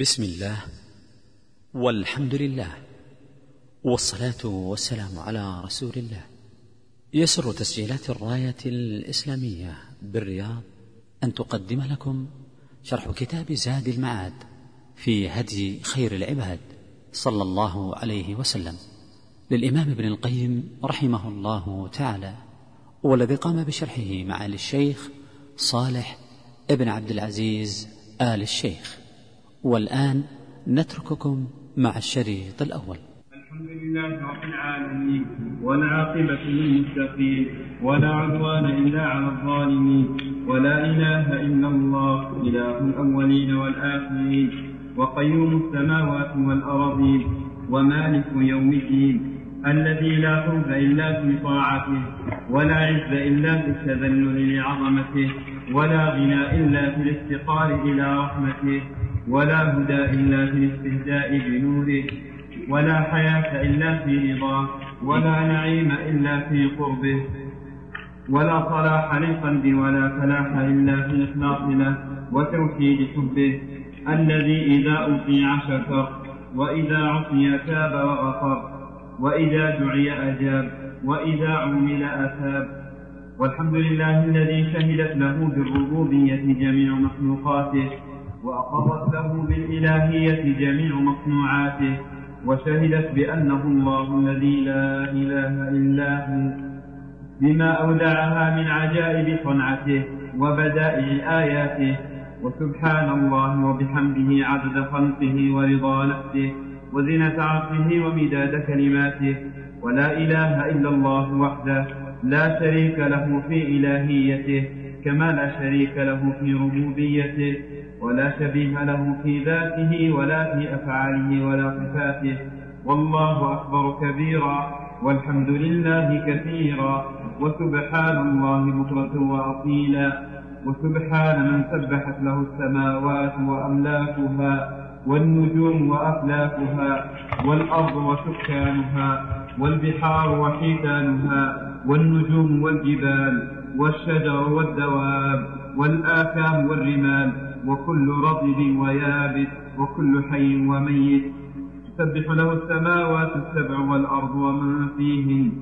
بسم الله والحمد لله والصلاة والسلام على رسول الله. يسر تسجيلات الراية الإسلامية بالرياض أن تقدم لكم شرح كتاب زاد المعاد في هدي خير العباد صلى الله عليه وسلم للإمام ابن القيم رحمه الله تعالى والذي قام بشرحه معالي الشيخ صالح ابن عبد العزيز آل الشيخ. والآن نترككم مع الشريط الأول. الحمد لله رب العالمين والعاقبة للمتقين ولا عدوان إلا على الظالمين ولا إله إلا الله إله الأولين والآخرين وقيوم السماوات والأرضين ومالك يوم الدين الذي لا فوز إلا في طاعته ولا عز إلا في التذلل لعظمته ولا غنى إلا في الافتقار إلى رحمته. ولا هدى إلا في الاستهزاء بنوره ولا حياة إلا في رضاه ولا نعيم إلا في قربه ولا صلاح للقلب ولا فلاح إلا في الإخلاص له وتوحيد حبه. الذي إذا أطيع شكر وإذا عصي تاب وغفر وإذا دعي أجاب وإذا عمل أثاب. والحمد لله الذي شهدت له بالربوبية جميع مخلوقاته وأقرت له بالإلهية جميع مصنوعاته وشهدت بأنه الله الذي لا إله إلا هو بما أودعها من عجائب صنعته وبدائع آياته. وسبحان الله وبحمده عدد خلقه ورضا نفسه وزنة عرشه ومداد كلماته. ولا إله إلا الله وحده لا شريك له في إلهيته كما لا شريك له في ربوبيته. ولا شبيه له في ذاته ولا في أفعاله ولا صفاته. والله أكبر كبيرا. والحمد لله كثيرا. وسبحان الله بكرة وأصيلا. وسبحان من سبحت له السماوات وأملاكها والنجوم وأفلاكها والأرض وسكانها والبحار وحيتانها والنجوم والجبال والشجر والدواب والآكام والرمال وكل رطب ويابس وكل حي وميت تسبح له السماوات السبع والأرض ومن فيهن.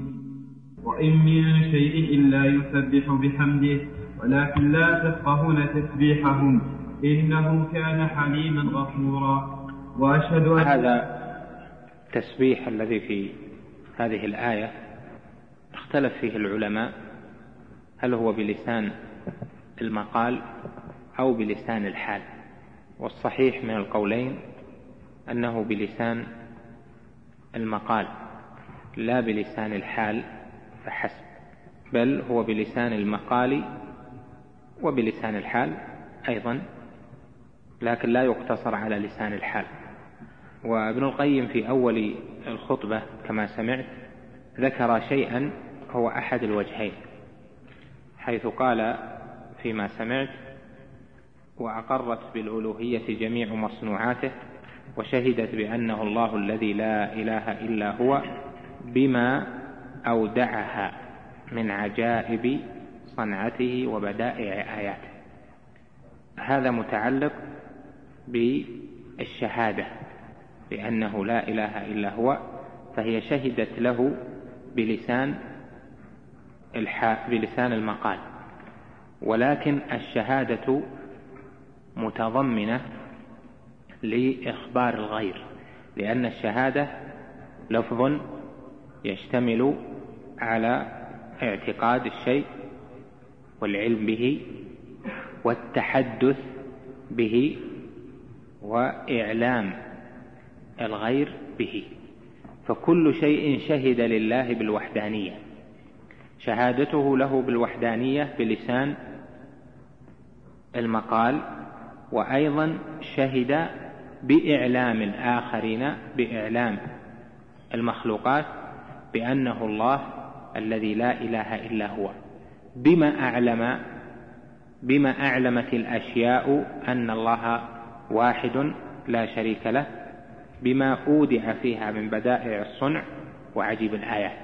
وإن من شيء إلا يسبح بحمده ولكن لا تفقهون تسبيحهم. إنه كان حليما غفورا. وأشهد أن هذا التسبيح الذي في هذه الآية اختلف فيه العلماء هل هو بلسان المقال أو بلسان الحال؟ والصحيح من القولين أنه بلسان المقال لا بلسان الحال فحسب بل هو بلسان المقال وبلسان الحال أيضا لكن لا يقتصر على لسان الحال. وابن القيم في أول الخطبة كما سمعت ذكر شيئا هو أحد الوجهين. حيث قال فيما سمعت وأقرت بالألوهية جميع مصنوعاته وشهدت بأنه الله الذي لا إله إلا هو بما أودعها من عجائب صنعته وبدائع آياته. هذا متعلق بالشهادة بأنه لا إله إلا هو فهي شهدت له بلسان بلسان المقال. ولكن الشهادة متضمنة لإخبار الغير لأن الشهادة لفظ يشتمل على اعتقاد الشيء والعلم به والتحدث به وإعلام الغير به. فكل شيء شهد لله بالوحدانية. شهادته له بالوحدانية بلسان المقال وأيضا شهد بإعلام الآخرين بإعلام المخلوقات بأنه الله الذي لا إله إلا هو. بما أعلم بما أعلمت الأشياء أن الله واحد لا شريك له بما أودع فيها من بدائع الصنع وعجيب الآيات.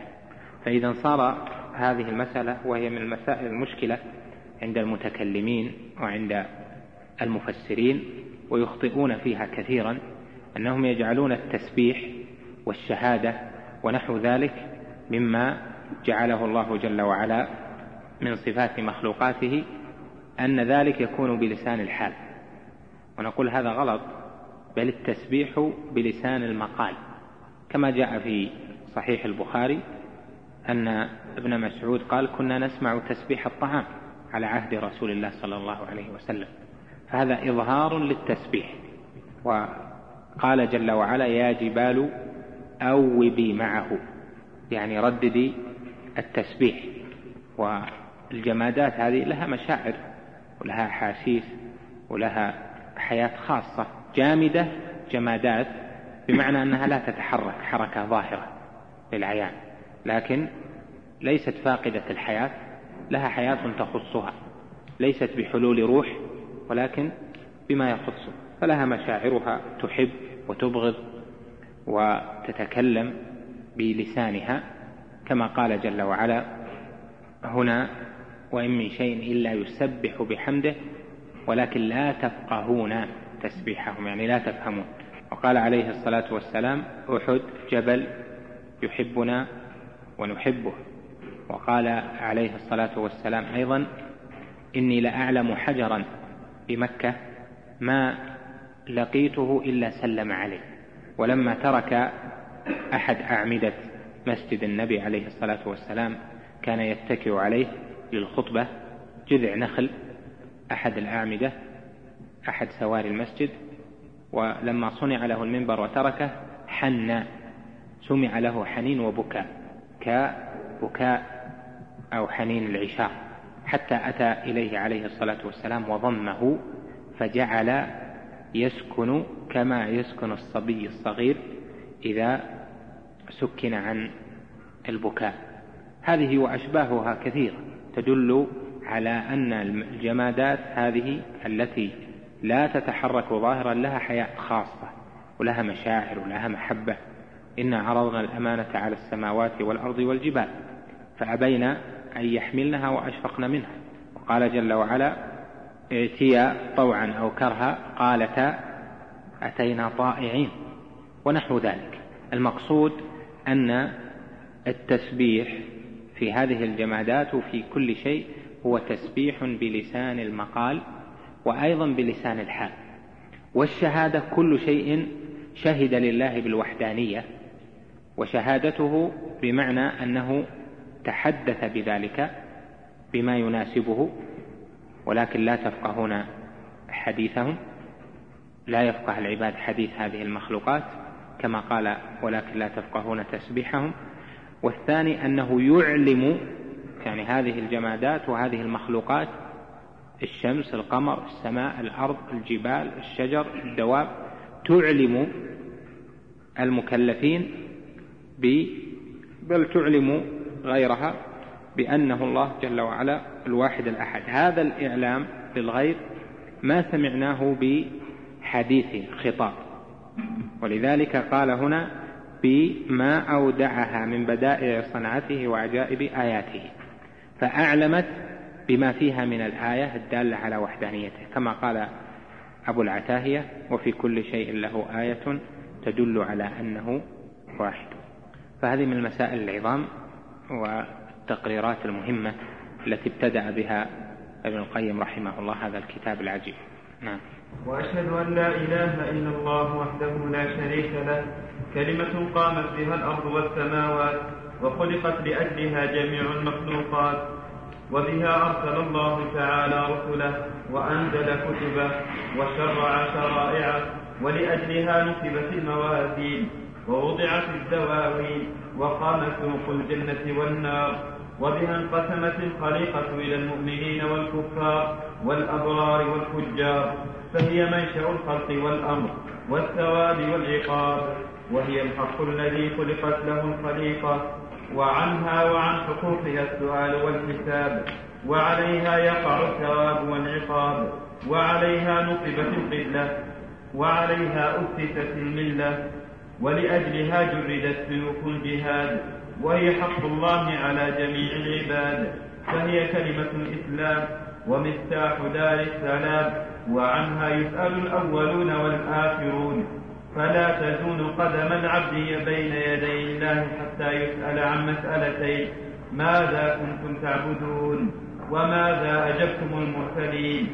فإذا صار هذه المسألة وهي من المسائل المشكلة عند المتكلمين وعند المفسرين ويخطئون فيها كثيرا أنهم يجعلون التسبيح والشهادة ونحو ذلك مما جعله الله جل وعلا من صفات مخلوقاته أن ذلك يكون بلسان الحال. ونقول هذا غلط بل التسبيح بلسان المقال كما جاء في صحيح البخاري أن ابن مسعود قال كنا نسمع تسبيح الطعام على عهد رسول الله صلى الله عليه وسلم. فهذا إظهار للتسبيح. وقال جل وعلا يا جبال أوبي معه. يعني رددي التسبيح. والجمادات هذه لها مشاعر ولها أحاسيس ولها حياة خاصة جامدة جمادات بمعنى أنها لا تتحرك حركة ظاهرة للعيان. لكن ليست فاقدة الحياة لها حياة تخصها. ليست بحلول روح ولكن بما يخص. فلها مشاعرها تحب وتبغض وتتكلم بلسانها كما قال جل وعلا هنا وإن من شيء إلا يسبح بحمده ولكن لا تفقهون تسبيحهم. يعني لا تفهمون. وقال عليه الصلاة والسلام أحد جبل يحبنا ونحبه. وقال عليه الصلاة والسلام أيضا إني لأعلم حجرا بمكة ما لقيته إلا سلم عليه ولما ترك أحد أعمدة مسجد النبي عليه الصلاة والسلام كان يتكئ عليه للخطبة جذع نخل أحد الأعمدة أحد سواري المسجد. ولما صنع له المنبر وتركه حن سمع له حنين وبكاء. كبكاء أو حنين العشاء حتى أتى إليه عليه الصلاة والسلام وضمه فجعل يسكن كما يسكن الصبي الصغير إذا سكن عن البكاء. هذه وأشباهها كثيرة تدل على أن الجمادات هذه التي لا تتحرك ظاهرا لها حياة خاصة ولها مشاعر ولها محبة. إنا عرضنا الأمانة على السماوات والأرض والجبال فأبين أن يحملنها وأشفقن منها. وقال جل وعلا ائتيا طوعا أو كرها قالتا أتينا طائعين. ونحو ذلك. المقصود أن التسبيح في هذه الجمادات وفي كل شيء هو تسبيح بلسان المقال وأيضا بلسان الحال. والشهادة كل شيء شهد لله بالوحدانية وشهادته بمعنى أنه تحدث بذلك بما يناسبه ولكن لا تفقهون حديثهم. لا يفقه العباد حديث هذه المخلوقات كما قال ولكن لا تفقهون تسبيحهم والثاني أنه يعلم يعني هذه الجمادات وهذه المخلوقات الشمس القمر السماء الأرض الجبال الشجر الدواب تعلم المكلفين ب بل تعلم غيرها بأنه الله جل وعلا الواحد الأحد. هذا الإعلام للغير ما سمعناه بحديث خطاب. ولذلك قال هنا بما أودعها من بدائع صنعته وعجائب آياته فأعلمت بما فيها من الآية الدالة على وحدانيته. كما قال أبو العتاهية وفي كل شيء له آية تدل على أنه واحد. فهذه من المسائل العظام والتقريرات المهمة التي ابتدأ بها ابن القيم رحمه الله هذا الكتاب العجيب. نعم. وأشهد أن لا إله إلا الله وحده لا شريك له. كلمة قامت بها الأرض والسماوات وخلقت لأجلها جميع المخلوقات. وبها أرسل الله تعالى رسله وأنزل كتبه وشرع شرائعه ولأجلها نصبت الموازين. ووضعت الدواوين وقامت سوق الجنة والنار وبها انقسمت الخليقة إلى المؤمنين والكفار والأبرار والفجار فهي منشأ الخلق والأمر والثواب والعقاب وهي الحق الذي خلقت له الخليقة وعنها وعن حقوقها السؤال والحساب وعليها يقع الثواب والعقاب وعليها نصبت القبلة وعليها أسست الملة ولأجلها جردت سيوف الجهاد وهي حق الله على جميع العباد فهي كلمة الإسلام ومفتاح دار السلام وعنها يسأل الأولون والآخرون فلا تزول قدم العبد بين يدي الله حتى يسأل عن مسألتين ماذا كنتم تعبدون؟ وماذا أجبتم المرسلين؟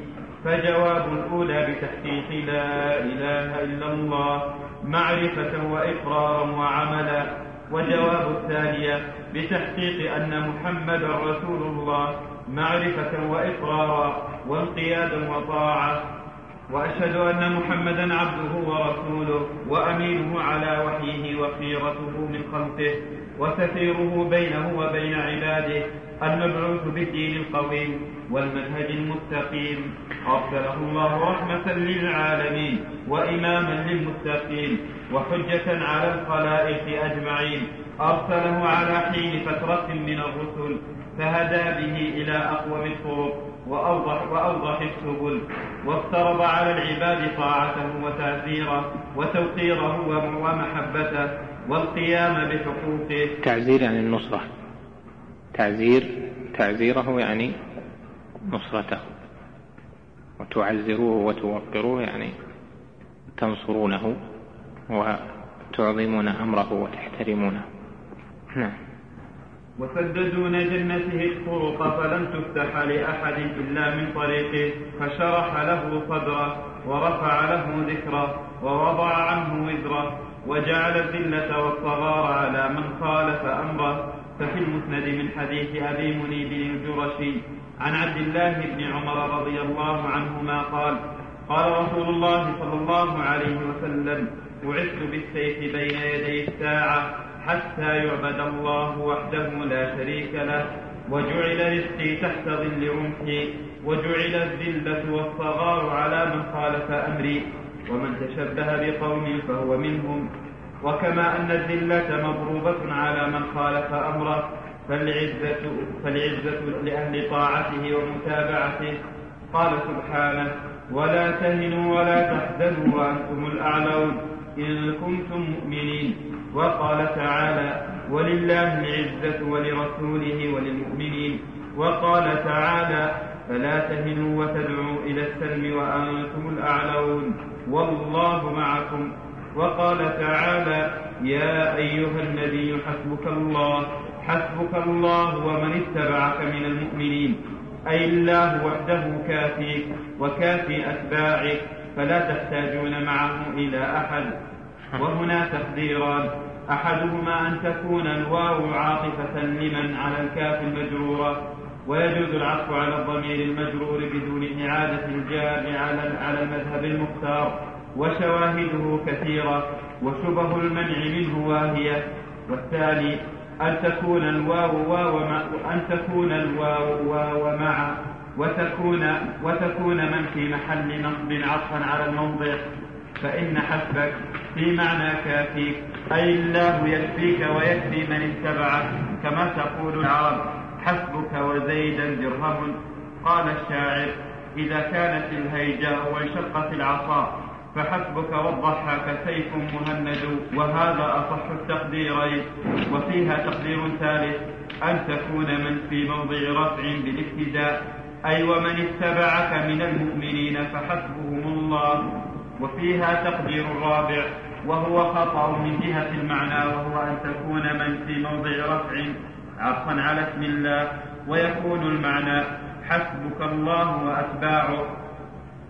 فجواب الأولى بتحقيق لا إله إلا الله معرفة وإقرارا وعملا. وجواب الثانية بتحقيق أن محمدا رسول الله معرفة وإقرارا وانقيادا وطاعة. وأشهد أن محمدا عبده ورسوله وأمينه على وحيه وخيرته من خلقه. وسفيره بينه وبين عباده المبعوث بالدين القويم والمنهج المستقيم. أرسله الله رحمة للعالمين وإماما للمتقين وحجة على الخلائق أجمعين. أرسله على حين فترة من الرسل فهدى به إلى أقوم الطرق وأوضح, وأوضح السبل. وافترض على العباد طاعته وتأثيره وتوقيره ومحبته. والقيام بحقوقه. تعزير يعني النصرة. تعزير تعزيره يعني نصرته. وتعزروه وتوقروه يعني تنصرونه وتعظمون أمره وتحترمونه. نعم. وسددون جنته الطرق فلم تفتح لأحد إلا من طريقه فشرح له صدره ورفع له ذكره ووضع عنه وزره. وجعل الذلة والصغار على من خالف أمره. ففي المسند من حديث أبي منيب الجرشي عن عبد الله بن عمر رضي الله عنهما قال قال رسول الله صلى الله عليه وسلم بعثت بالسيف بين يدي الساعة حتى يعبد الله وحده لا شريك له. وجعل رزقي تحت ظل رمحي وجعل الذلة والصغار على من خالف أمري. ومن تشبه بقوم فهو منهم. وكما أن الذلة مضروبة على من خالف أمره فالعزة, فالعزة لأهل طاعته ومتابعته. قال سبحانه ولا تهنوا ولا تحزنوا وأنتم الأعلون. إن كنتم مؤمنين. وقال تعالى ولله العزة ولرسوله وللمؤمنين. وقال تعالى فلا تهنوا وتدعوا إلى السلم وأنتم الأعلون. والله معكم. وقال تعالى يا أيها النبي حسبك الله حسبك الله ومن اتبعك من المؤمنين. أي الله وحده كافيك وكافي أتباعك فلا تحتاجون معه إلى أحد. وهنا تقديران أحدهما أن تكون الواو عاطفة لمن على الكاف المجرورة ويجوز العطف على الضمير المجرور بدون إعادة الجار على على المذهب المختار وشواهده كثيرة وشبه المنع منه واهية. والثاني أن تكون الواو واو أن تكون الواو واو مع وتكون وتكون من في محل نصب عطفا على الموضع فإن حسبك في معنى كافيك أي الله يكفيك ويكفي من اتبعك كما تقول العرب. حسبك وزيدا درهم قال الشاعر إذا كانت الهيجاء وانشقت العصا فحسبك والضحاك سيف مهند. وهذا أصح التقديرين. وفيها تقدير ثالث أن تكون من في موضع رفع بالابتداء أي ومن اتبعك من المؤمنين فحسبهم الله. وفيها تقدير رابع وهو خطأ من جهة المعنى وهو أن تكون من في موضع رفع عطفا على اسم الله ويكون المعنى حسبك الله وأتباعه.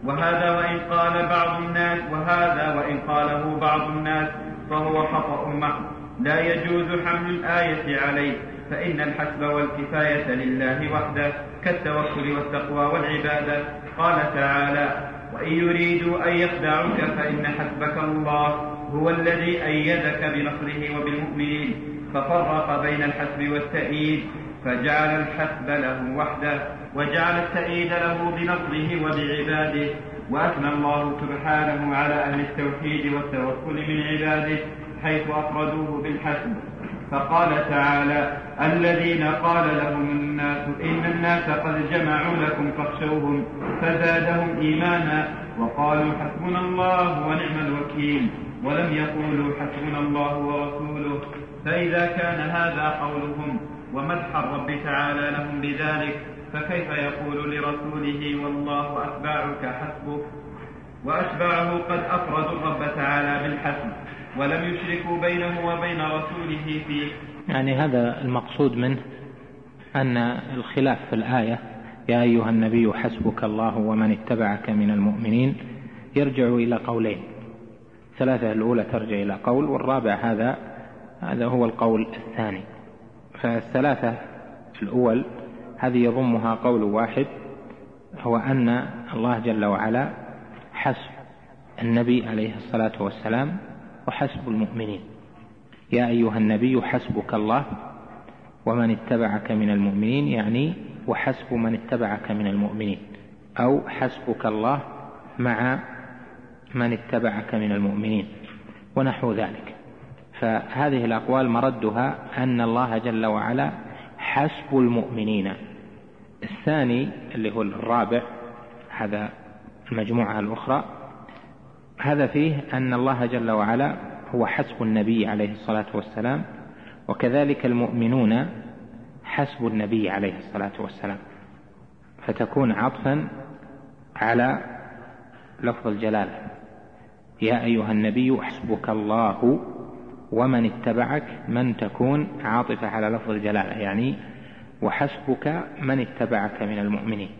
وهذا وإن قال بعض الناس وهذا وإن قاله بعض الناس فهو خطأ محض لا يجوز حمل الآية عليه فإن الحسب والكفاية لله وحده كالتوكل والتقوى والعبادة. قال تعالى وإن يريدوا أن يخدعوك فإن حسبك الله هو الذي أيدك بنصره وبالمؤمنين. ففرق بين الحسب والتأييد فجعل الحسب له وحده وجعل التأييد له بنصره وبعباده وأثنى الله سبحانه على أهل التوحيد والتوكل من عباده حيث أفردوه بالحسب. فقال تعالى الذين قال لهم الناس إن الناس قد جمعوا لكم فاخشوهم فزادهم إيمانا وقالوا حسبنا الله ونعم الوكيل ولم يقولوا حسبنا الله ورسوله. فإذا كان هذا قولهم ومدح الرب تعالى لهم بذلك فكيف يقول لرسوله والله أتباعك حسبك؟ وأتباعه قد أفردوا الرب تعالى بالحسب ولم يشركوا بينه وبين رسوله فيه. يعني هذا المقصود منه أن الخلاف في الآية يا أيها النبي حسبك الله ومن اتبعك من المؤمنين يرجع إلى قولين. الثلاثة الأولى ترجع إلى قول والرابع هذا هذا هو القول الثاني. فالثلاثة الأول هذه يضمها قول واحد هو أن الله جل وعلا حسب النبي عليه الصلاة والسلام وحسب المؤمنين. يا أيها النبي حسبك الله ومن اتبعك من المؤمنين يعني وحسب من اتبعك من المؤمنين. أو حسبك الله مع من اتبعك من المؤمنين. ونحو ذلك. فهذه الأقوال مردها أن الله جل وعلا حسب المؤمنين. الثاني اللي هو الرابع هذا المجموعة الأخرى هذا فيه أن الله جل وعلا هو حسب النبي عليه الصلاة والسلام وكذلك المؤمنون حسب النبي عليه الصلاة والسلام. فتكون عطفا على لفظ الجلالة. يا أيها النبي حسبك الله ومن اتبعك من تكون عاطفة على لفظ الجلالة يعني وحسبك من اتبعك من المؤمنين.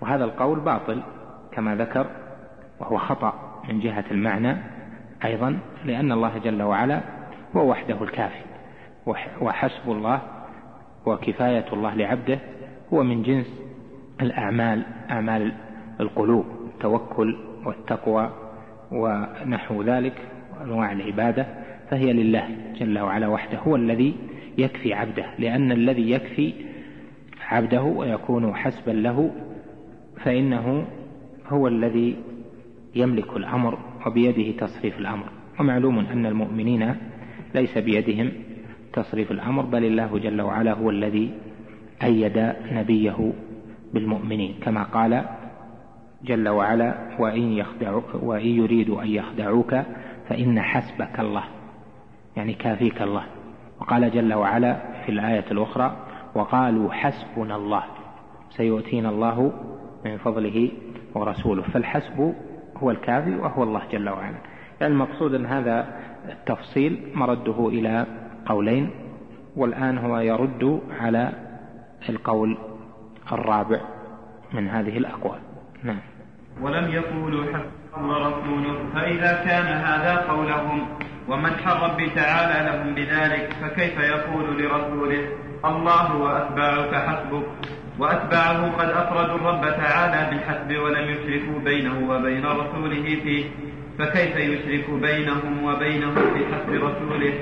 وهذا القول باطل كما ذكر وهو خطأ من جهة المعنى أيضا لأن الله جل وعلا هو وحده الكافي. وحسب الله وكفاية الله لعبده هو من جنس الأعمال أعمال القلوب التوكل والتقوى ونحو ذلك وأنواع العبادة. فهي لله جل وعلا وحده هو الذي يكفي عبده لأن الذي يكفي عبده ويكون حسبا له فإنه هو الذي يملك الأمر وبيده تصريف الأمر. ومعلوم أن المؤمنين ليس بيدهم تصريف الأمر بل الله جل وعلا هو الذي أيد نبيه بالمؤمنين. كما قال جل وعلا وإن, يخدعوك وإن يريدوا أن يخدعوك فإن حسبك الله. يعني كافيك الله. وقال جل وعلا في الآية الأخرى وقالوا حسبنا الله. سيؤتينا الله من فضله ورسوله. فالحسب هو الكافي وهو الله جل وعلا. يعني المقصود أن هذا التفصيل مرده إلى قولين والآن هو يرد على القول الرابع من هذه الأقوال. نعم. ولم يقولوا حسب الله رسوله فإذا كان هذا قولهم. ومدح الرب تعالى لهم بذلك فكيف يقول لرسوله الله وأتباعك حسبك وأتباعه قد أفردوا الرب تعالى بالحسب ولم يشركوا بينه وبين رسوله فيه فكيف يشرك بينهم وبينه في حسب رسوله؟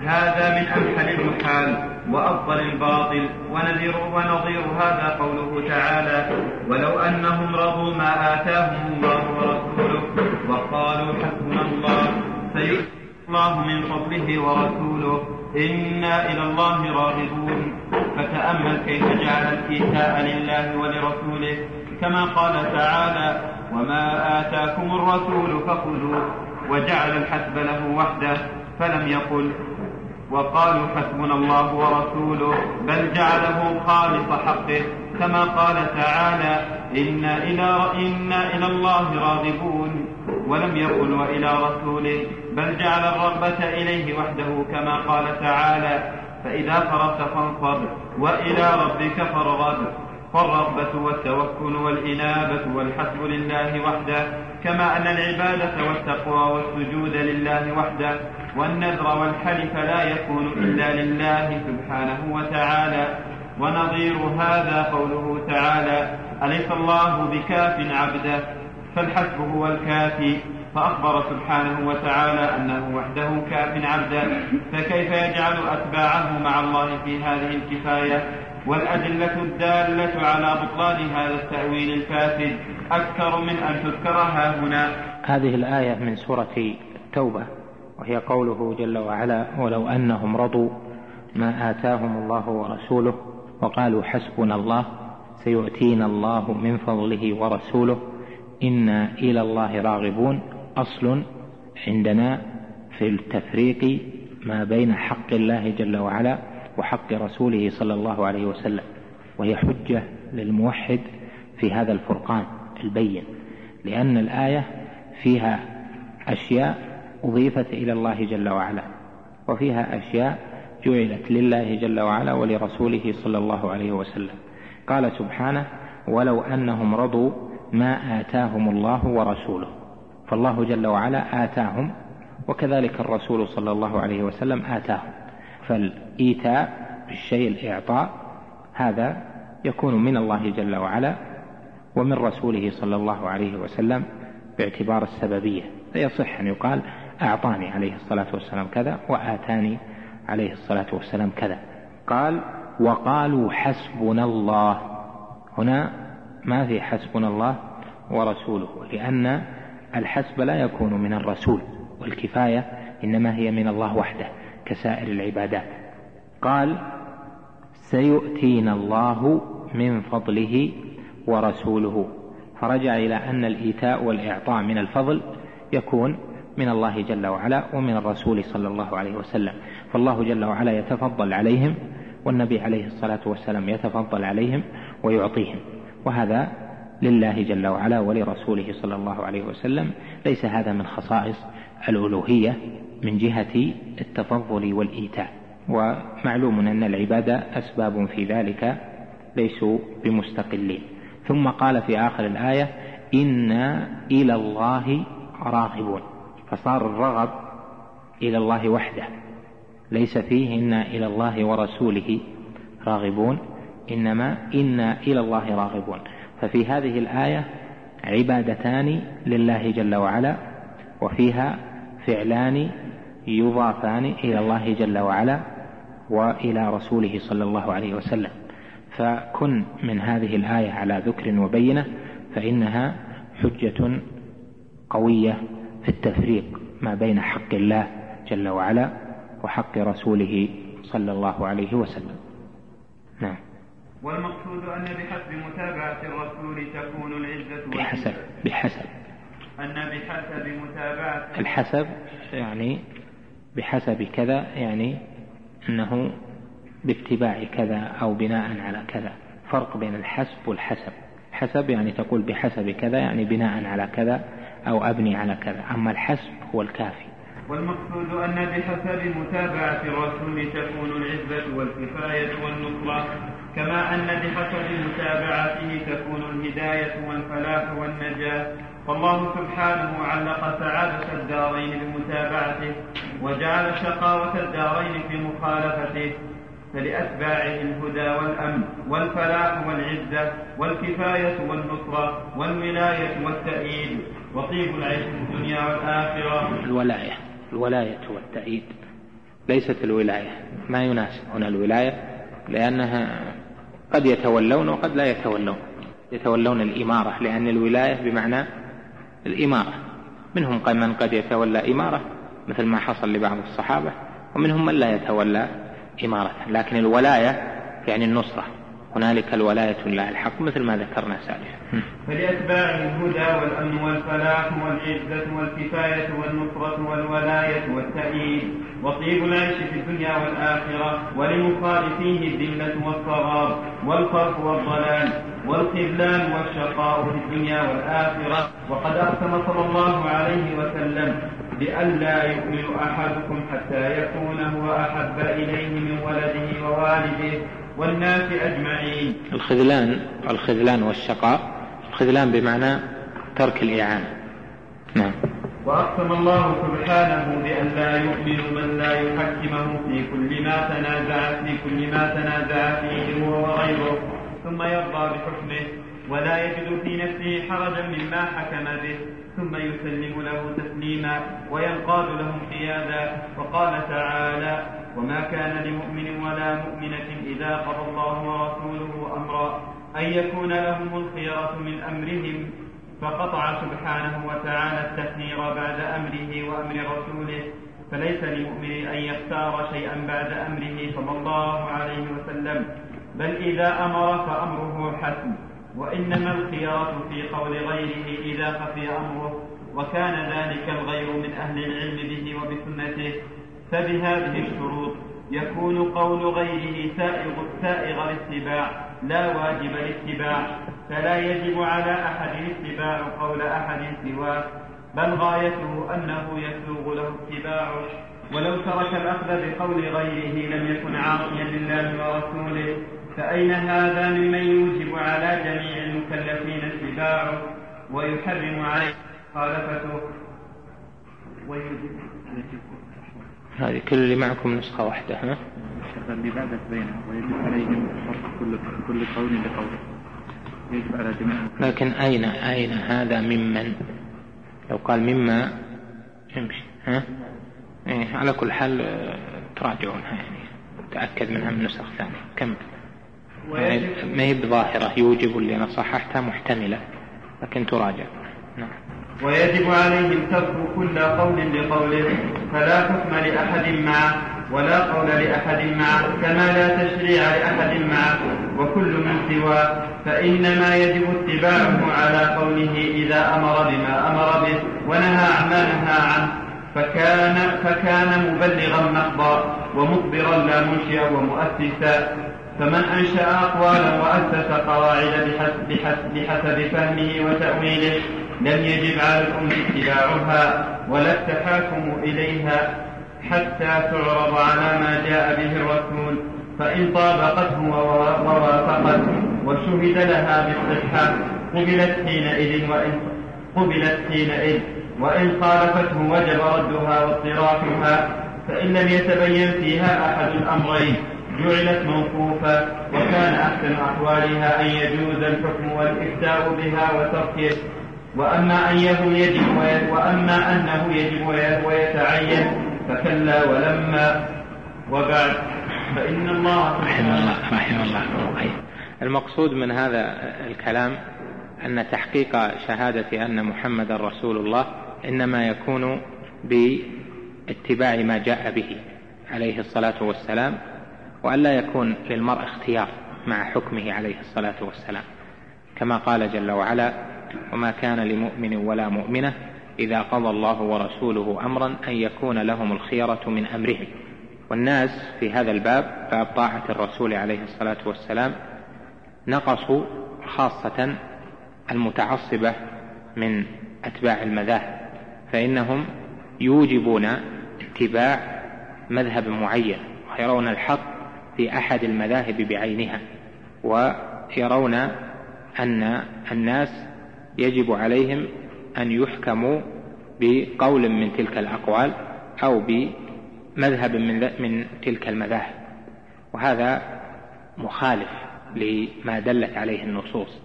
هذا من أمحل المحال وأفضل الباطل ونذير ونظير هذا قوله تعالى ولو أنهم رضوا ما آتاهم الله ورسوله وقالوا حسبنا الله سيؤتي الله من فضله ورسوله. إنا إلى الله راغبون. فتأمل كيف جعل الإيتاء لله ولرسوله. كما قال تعالى وما آتاكم الرسول فخذوه وجعل الحسب له وحده فلم يقل. وقالوا حسبنا الله ورسوله بل جعله خالص حقه. كما قال تعالى إنا إلى, إنا إلى الله راغبون. ولم يقل وإلى رسوله بل جعل الرغبة إليه وحده كما قال تعالى فإذا فرغت فانصب وإلى ربك فارغب. فالرغبة والتوكل والإنابة والحسب لله وحده كما أن العبادة والتقوى والسجود لله وحده والنذر والحلف لا يكون إلا لله سبحانه وتعالى. ونظير هذا قوله تعالى أليس الله بكاف عبده؟ فالحسب هو الكافي. فأخبر سبحانه وتعالى أنه وحده كاف عبده فكيف يجعل أتباعه مع الله في هذه الكفاية؟ والأدلة الدالة على بطلان هذا التأويل الفاسد. أكثر من أن تذكر ها هنا. هذه الآية من سورة التوبة وهي قوله جل وعلا ولو أنهم رضوا ما آتاهم الله ورسوله وقالوا حسبنا الله سيؤتينا الله من فضله ورسوله إنا إلى الله راغبون أصل عندنا في التفريق ما بين حق الله جل وعلا وحق رسوله صلى الله عليه وسلم وهي حجة للموحد في هذا الفرقان البين لأن الآية فيها أشياء أضيفت إلى الله جل وعلا وفيها أشياء جعلت لله جل وعلا ولرسوله صلى الله عليه وسلم قال سبحانه ولو أنهم رضوا ما آتاهم الله ورسوله. فالله جل وعلا آتاهم وكذلك الرسول صلى الله عليه وسلم آتاهم. فالإيتاء بالشيء الإعطاء هذا يكون من الله جل وعلا ومن رسوله صلى الله عليه وسلم باعتبار السببية. فيصح أن يقال أعطاني عليه الصلاة والسلام كذا وآتاني عليه الصلاة والسلام كذا. قال وقالوا حسبنا الله. هنا ما في حسبنا الله ورسوله لأن الحسب لا يكون من الرسول والكفاية إنما هي من الله وحده كسائر العبادات. قال سيؤتينا الله من فضله ورسوله. فرجع إلى أن الإيتاء والإعطاء من الفضل يكون من الله جل وعلا ومن الرسول صلى الله عليه وسلم. فالله جل وعلا يتفضل عليهم والنبي عليه الصلاة والسلام يتفضل عليهم ويعطيهم. وهذا لله جل وعلا ولرسوله صلى الله عليه وسلم. ليس هذا من خصائص الألوهية من جهة التفضل والإيتاء. ومعلوم أن العبادة أسباب في ذلك ليسوا بمستقلين. ثم قال في آخر الآية إنا إلى الله راغبون. فصار الرغب إلى الله وحده. ليس فيه إنا إلى الله ورسوله راغبون. إنما إنا إلى الله راغبون. ففي هذه الآية عبادتان لله جل وعلا وفيها فعلان يضافان إلى الله جل وعلا وإلى رسوله صلى الله عليه وسلم. فكن من هذه الآية على ذكر وبينة فإنها حجة قوية في التفريق ما بين حق الله جل وعلا وحق رسوله صلى الله عليه وسلم. نعم. والمقصود أن بحسب متابعة الرسول تكون العزة بحسب بحسب. أن بحسب متابعة الحسب يعني بحسب كذا يعني أنه باتباع كذا أو بناء على كذا. فرق بين الحسب والحسب. حسب يعني تقول بحسب كذا يعني بناء على كذا أو أبني على كذا. أما الحسب هو الكافي. والمقصود أن بحسب متابعة الرسول تكون العزة والكفاية والنصرة. كما أن بحسب متابعته تكون الهداية والفلاح والنجاة. فالله سبحانه علق سعادة الدارين بمتابعته وجعل شقاوة الدارين في مخالفته فلأتباعه الهدى والأمن والفلاح والعزة والكفاية والنصرة والولاية والتأييد. وطيب العيش في الدنيا والآخرة. الولاية الولاية والتأييد. ليست الولاية. ما يناسب. هنا الولاية لأنها قد يتولون وقد لا يتولون. يتولون الإمارة لأن الولاية بمعنى الإمارة. منهم من قد يتولى إمارة مثل ما حصل لبعض الصحابة ومنهم من لا يتولى إمارة. لكن الولاية يعني النصرة. هنالك الولاية لله الحق مثل ما ذكرنا سابقا. فلأتباع الهدى والأمن والفلاح والعزة والكفاية والنصرة والولاية والتأييد. وطيب العيش في الدنيا والآخرة ولمخالفيه الذلة والصغار والخرف والضلال والخذلان والشقاء في الدنيا والآخرة. وقد أقسم صلى الله عليه وسلم بألا يؤمن أحدكم حتى يكون هو أحب إليه من ولده ووالده. والناس أجمعين. الخذلان الخذلان والشقاء. الخذلان بمعنى ترك الإعانة. نعم. وأقسم الله سبحانه بأن لا يؤمن من لا يحكمه في كل ما تنازع في كل ما تنازع فيه هو وغيره ثم يرضى بحكمه ولا يجد في نفسه حرجا مما حكم به ثم يسلم له تسليما وينقاد له انقيادا وقال تعالى وما كان لمؤمن ولا مؤمنة إذا قضى الله ورسوله أمرا أن يكون لهم الخيرة من أمرهم فقطع سبحانه وتعالى التخيير بعد أمره وأمر رسوله. فليس لمؤمن أن يختار شيئا بعد أمره صلى الله عليه وسلم بل إذا أمر فأمره حسن وإنما الخيار في قول غيره إذا خفي أمره وكان ذلك الغير من أهل العلم به وبسنته. فبهذه الشروط يكون قول غيره سائغ, سائغ الاتباع لا واجب الاتباع فلا يجب على أحد اتباع قول أحد سواه بل غايته أنه يسوغ له اتباعه. ولو ترك الأخذ بقول غيره لم يكن عاصيا لله ورسوله فأين هذا ممن يوجب على جميع المكلفين اتباعه ويحرم عليه مخالفته؟ ويجب هذه كل اللي معكم نسخة واحدة ها؟ اللي بعدك بينها ويجب عليهم فرق كل كل قول بقوله يجب على جميع لكن أين أين هذا ممن؟ لو قال مما يمشي ها؟ إيه على كل حال آه، تراجعونها يعني. تأكد منها من نسخ ثانية. كمل. ما هي بظاهرة؟ يوجب اللي أنا صححتها محتملة لكن تراجع. نعم. ويجب عليهم ترك كل قول بقوله فلا حكم لأحد معه ولا قول لأحد معه كما لا تشريع لأحد معه وكل من سواه فإنما يجب اتباعه على قوله إذا أمر بما أمر به ونهى عما نهى عنه فكان فكان مبلغا محضا ومخبرا لا منشئا ومؤسسا فمن أنشأ أقوالا وأسس قواعد بحسب, بحسب, بحسب فهمه وتأويله لم يجب على الأمة اتباعها ولا التحاكم إليها حتى تعرض على ما جاء به الرسول. فإن طابقته ووافقته وشهد لها بالصحة قبلت حينئذ وإن قبلت حينئذ. وإن خالفته وجب ردها واضطرافها فإن لم يتبين فيها أحد الأمرين. جعلت موقوفة وكان أحسن أحوالها أن يجوز الحكم والإفتاء بها وتركه. وأما أنه يجب وأما أنه يجب ويتعين فكلا ولما. وبعد فإن الله رحمه الله رحمه الله. المقصود من هذا الكلام أن تحقيق شهادة أن محمد رسول الله إنما يكون باتباع ما جاء به عليه الصلاة والسلام وألا يكون للمرء اختيار مع حكمه عليه الصلاة والسلام. كما قال جل وعلا وما كان لمؤمن ولا مؤمنة إذا قضى الله ورسوله أمرا أن يكون لهم الخيرة من أمرهم. والناس في هذا الباب باب طاعة الرسول عليه الصلاة والسلام نقصوا خاصة المتعصبة من أتباع المذاهب فإنهم يوجبون اتباع مذهب معين ويرون الحق في أحد المذاهب بعينها ويرون أن الناس يجب عليهم أن يحكموا بقول من تلك الأقوال أو بمذهب من, من تلك المذاهب. وهذا مخالف لما دلت عليه النصوص.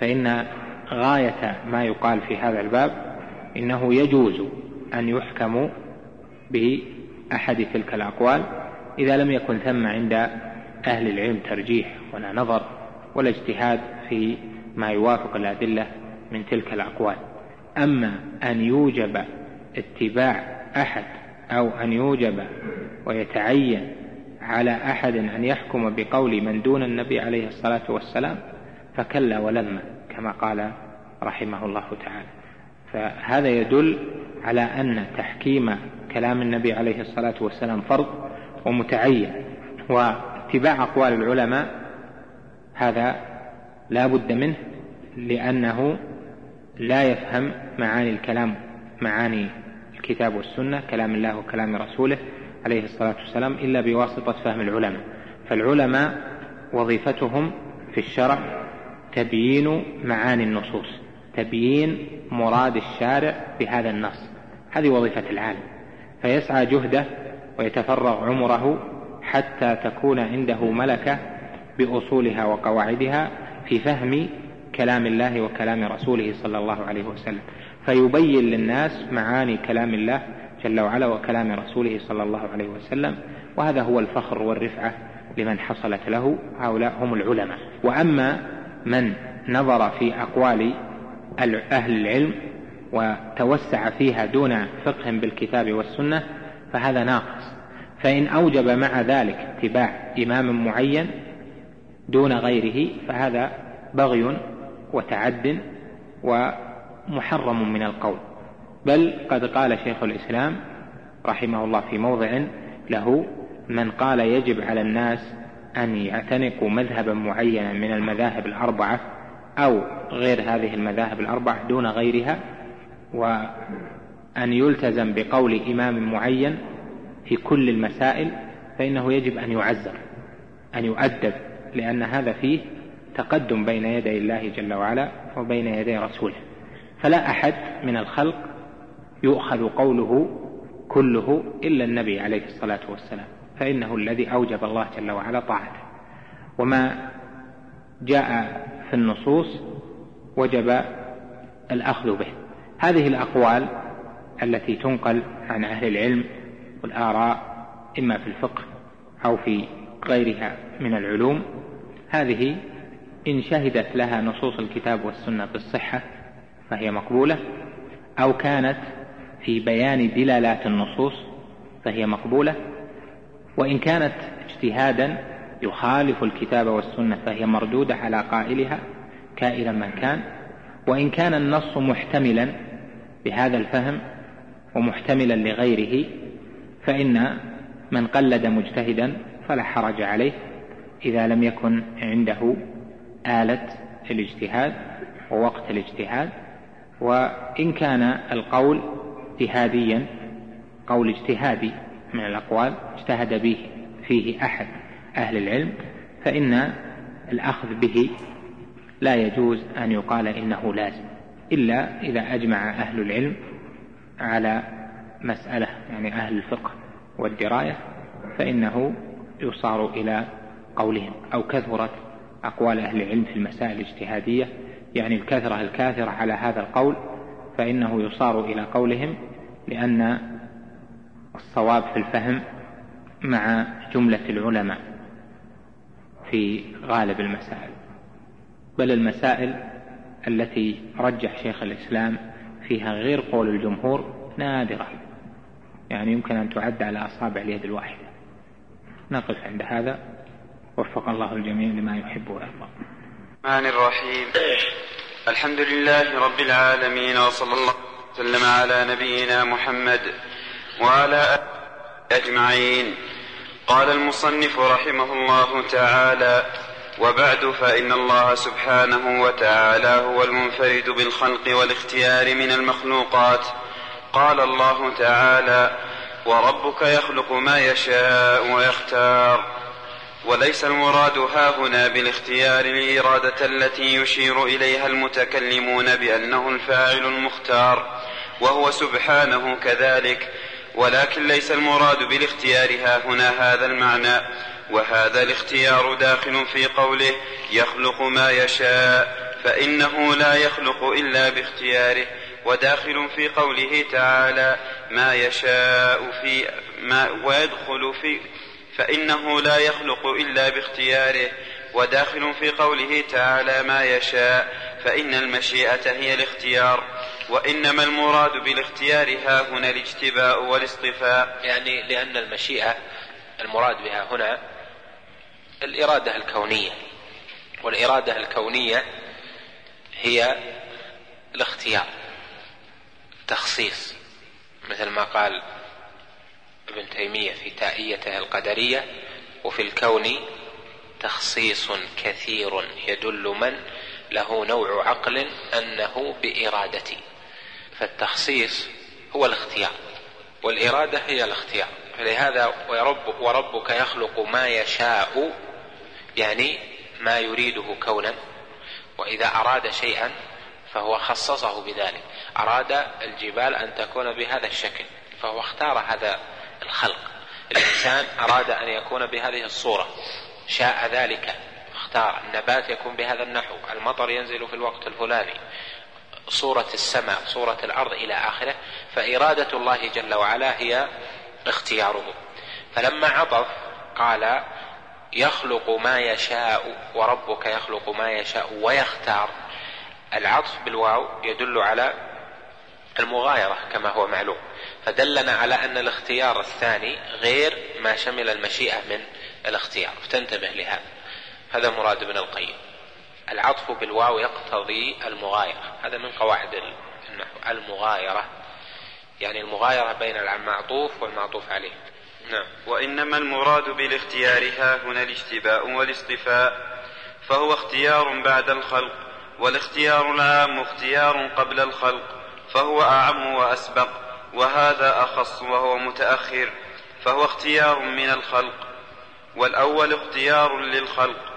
فإن غاية ما يقال في هذا الباب إنه يجوز أن يحكم بأحد تلك الأقوال إذا لم يكن ثم عند أهل العلم ترجيح ولا نظر ولا اجتهاد في ما يوافق الأدلة من تلك الأقوال. أما أن يوجب اتباع أحد أو أن يوجب ويتعين على أحد أن يحكم بقول من دون النبي عليه الصلاة والسلام فكلا ولما كما قال رحمه الله تعالى. فهذا يدل على أن تحكيم كلام النبي عليه الصلاة والسلام فرض ومتعين. واتباع أقوال العلماء هذا لا بد منه لأنه لا يفهم معاني الكلام معاني الكتاب والسنة كلام الله وكلام رسوله عليه الصلاة والسلام إلا بواسطة فهم العلماء. فالعلماء وظيفتهم في الشرع تبيين معاني النصوص تبيين مراد الشارع بهذا النص. هذه وظيفة العالم. فيسعى جهده ويتفرغ عمره حتى تكون عنده ملكة بأصولها وقواعدها في فهم كلام الله وكلام رسوله صلى الله عليه وسلم. فيبين للناس معاني كلام الله جل وعلا وكلام رسوله صلى الله عليه وسلم وهذا هو الفخر والرفعة لمن حصلت له. هؤلاء هم العلماء. وأما من نظر في أقوال أهل العلم وتوسع فيها دون فقه بالكتاب والسنة فهذا ناقص. فإن أوجب مع ذلك اتباع إمام معين دون غيره فهذا بغي وتعد ومحرم من القول. بل قد قال شيخ الإسلام رحمه الله في موضع له من قال يجب على الناس أن يعتنقوا مذهبا معينا من المذاهب الأربعة أو غير هذه المذاهب الأربعة دون غيرها وأن يلتزم بقول إمام معين في كل المسائل فإنه يجب أن يعزر أن يؤدب لأن هذا فيه تقدم بين يدي الله جل وعلا وبين يدي رسوله. فلا أحد من الخلق يؤخذ قوله كله إلا النبي عليه الصلاة والسلام فإنه الذي أوجب الله جل وعلا طاعته. وما جاء في النصوص وجب الأخذ به. هذه الأقوال التي تنقل عن أهل العلم والآراء إما في الفقه أو في غيرها من العلوم هذه إن شهدت لها نصوص الكتاب والسنة بالصحة فهي مقبولة أو كانت في بيان دلالات النصوص فهي مقبولة وإن كانت اجتهادا يخالف الكتاب والسنة فهي مردودة على قائلها كائنا من كان وإن كان النص محتملا بهذا الفهم ومحتملا لغيره فإن من قلد مجتهدا فلا حرج عليه إذا لم يكن عنده آلة الاجتهاد ووقت الاجتهاد وإن كان القول اجتهاديا قول اجتهادي من الأقوال اجتهد به فيه أحد أهل العلم فإن الأخذ به لا يجوز أن يقال إنه لازم إلا إذا أجمع أهل العلم على مسألة يعني أهل الفقه والدراية فإنه يصار إلى قولهم أو كثرت أقوال أهل العلم في المسائل الاجتهادية يعني الكثرة الكاثرة على هذا القول فإنه يصار إلى قولهم لأن الصواب في الفهم مع جملة العلماء في غالب المسائل. بل المسائل التي رجح شيخ الإسلام فيها غير قول الجمهور نادرة. يعني يمكن أن تعد على أصابع اليد الواحدة. نقف عند هذا. وفق الله الجميع لما يحب ويرضى. الرحمن الرحيم. الحمد لله رب العالمين وصلى الله وسلم على نبينا محمد وعلى أجمعين. قال المصنف رحمه الله تعالى وبعد فإن الله سبحانه وتعالى هو المنفرد بالخلق والاختيار من المخلوقات. قال الله تعالى وربك يخلق ما يشاء ويختار وليس المراد ها هنا بالاختيار الإرادة التي يشير إليها المتكلمون بأنه الفاعل المختار وهو سبحانه كذلك ولكن ليس المراد بالاختيار ها هنا هذا المعنى وهذا الاختيار داخل في قوله يخلق ما يشاء فإنه لا يخلق إلا باختياره وداخل في قوله تعالى ما يشاء في ما ويدخل في فإنه لا يخلق إلا باختياره وداخل في قوله تعالى ما يشاء فإن المشيئة هي الاختيار وإنما المراد بالاختيار ها هنا الاجتباء والاصطفاء. يعني لأن المشيئة المراد بها هنا الإرادة الكونية والإرادة الكونية هي الاختيار تخصيص مثل ما قال ابن تيمية في تائيته القدرية وفي الكون تخصيص كثير يدل من له نوع عقل أنه بإرادتي فالتخصيص هو الاختيار والإرادة هي الاختيار. فلهذا ورب وربك يخلق ما يشاء يعني ما يريده كونا. وإذا أراد شيئا فهو خصصه بذلك. أراد الجبال أن تكون بهذا الشكل فهو اختار هذا الخلق. الإنسان أراد أن يكون بهذه الصورة. شاء ذلك. اختار. النبات يكون بهذا النحو. المطر ينزل في الوقت الفلاني. صورة السماء صورة الأرض إلى آخره. فإرادة الله جل وعلا هي اختياره. فلما عطف قال يخلق ما يشاء وربك يخلق ما يشاء ويختار. العطف بالواو يدل على المغايرة كما هو معلوم. فدلنا على أن الاختيار الثاني غير ما شمل المشيئة من الاختيار. فتنتبه لهذا. هذا مراد ابن القيم. العطف بالواو يقتضي المغايرة. هذا من قواعد النحو. المغايرة. يعني المغايرة بين المعطوف والمعطوف عليه. نعم. وإنما المراد بالاختيار ها هنا الاجتباء والاصطفاء فهو اختيار بعد الخلق والاختيار العام اختيار قبل الخلق فهو أعم وأسبق. وهذا أخص وهو متأخر فهو اختيار من الخلق والأول اختيار للخلق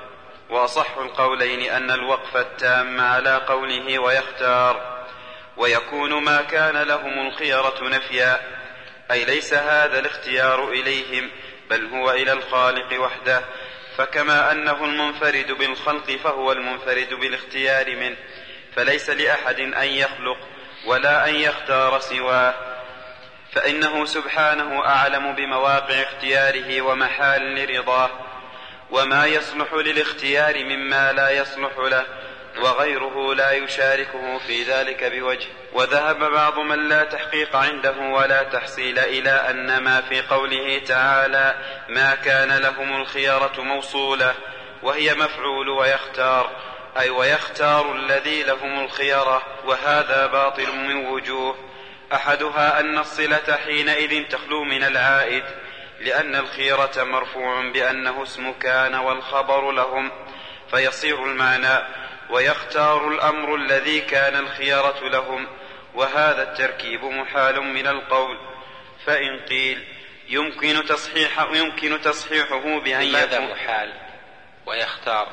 وأصح القولين أن الوقف التام على قوله ويختار ويكون ما كان لهم الخيرة نفيا أي ليس هذا الاختيار إليهم بل هو إلى الخالق وحده فكما أنه المنفرد بالخلق فهو المنفرد بالاختيار منه فليس لأحد أن يخلق ولا أن يختار سواه فإنه سبحانه أعلم بمواقع اختياره ومحال لرضاه وما يصلح للاختيار مما لا يصلح له وغيره لا يشاركه في ذلك بوجه. وذهب بعض من لا تحقيق عنده ولا تحصيل إلى أن ما في قوله تعالى ما كان لهم الخيرة موصولة وهي مفعول ويختار أي ويختار الذي لهم الخيرة وهذا باطل من وجوه. أحدها أن الصلة حينئذ تخلو من العائد لأن الخيرة مرفوع بأنه اسم كان والخبر لهم فيصير المعنى ويختار الأمر الذي كان الخيرة لهم وهذا التركيب محال من القول. فإن قيل يمكن تصحيح يمكن تصحيحه بأن لماذا محال؟ ويختار.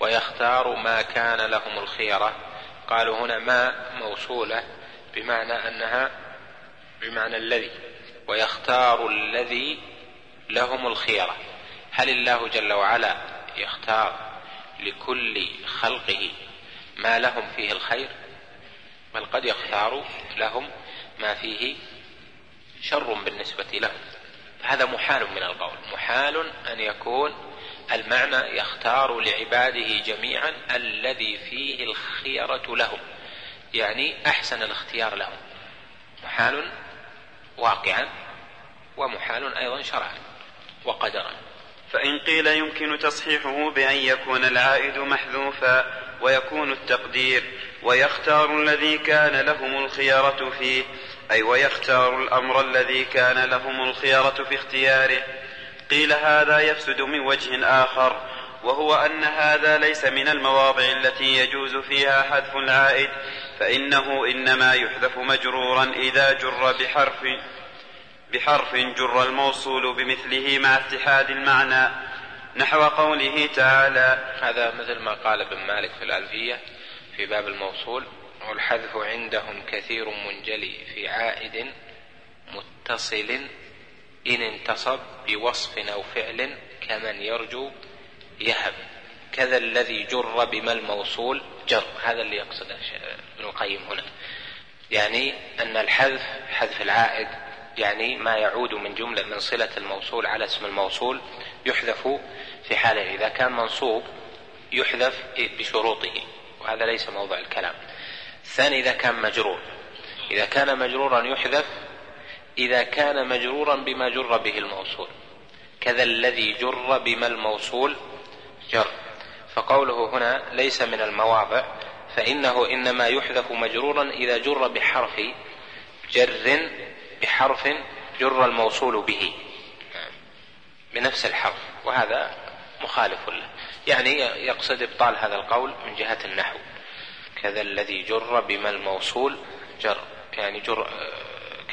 ويختار ما كان لهم الخيرة. قالوا هنا ما موصولة؟ بمعنى أنها بمعنى الذي ويختار الذي لهم الخيرة. هل الله جل وعلا يختار لكل خلقه ما لهم فيه الخير؟ بل قد يختار لهم ما فيه شر بالنسبة لهم. هذا محال من القول. محال أن يكون المعنى يختار لعباده جميعا الذي فيه الخيرة لهم. يعني أحسن الاختيار لهم محال واقعا ومحال أيضا شرعا وقدرا. فإن قيل يمكن تصحيحه بأن يكون العائد محذوفا ويكون التقدير ويختار الذي كان لهم الخيرة فيه أي ويختار الأمر الذي كان لهم الخيرة في اختياره. قيل هذا يفسد من وجه آخر وهو أن هذا ليس من المواضع التي يجوز فيها حذف العائد فإنه إنما يحذف مجرورا إذا جر بحرف بحرف جر الموصول بمثله مع اتحاد المعنى. نحو قوله تعالى هذا مثل ما قال ابن مالك في الألفية في باب الموصول والحذف عندهم كثير منجلي في عائد متصل إن انتصب بوصف أو فعل كمن يرجو يهب. كذا الذي جر بما الموصول جر. هذا اللي يقصده ابن القيم هنا. يعني أن الحذف حذف العائد يعني ما يعود من جملة من صلة الموصول على اسم الموصول يحذف في حاله. إذا كان منصوب يحذف بشروطه وهذا ليس موضع الكلام. الثاني إذا كان مجرور. إذا كان مجرورا يحذف إذا كان مجرورا بما جر به الموصول. كذا الذي جر بما الموصول جر. فقوله هنا ليس من المواضع فإنه إنما يحذف مجرورا إذا جر بحرف جر بحرف جر الموصول به. بنفس الحرف وهذا مخالف له. يعني يقصد إبطال هذا القول من جهة النحو. كذا الذي جر بما الموصول جر يعني جر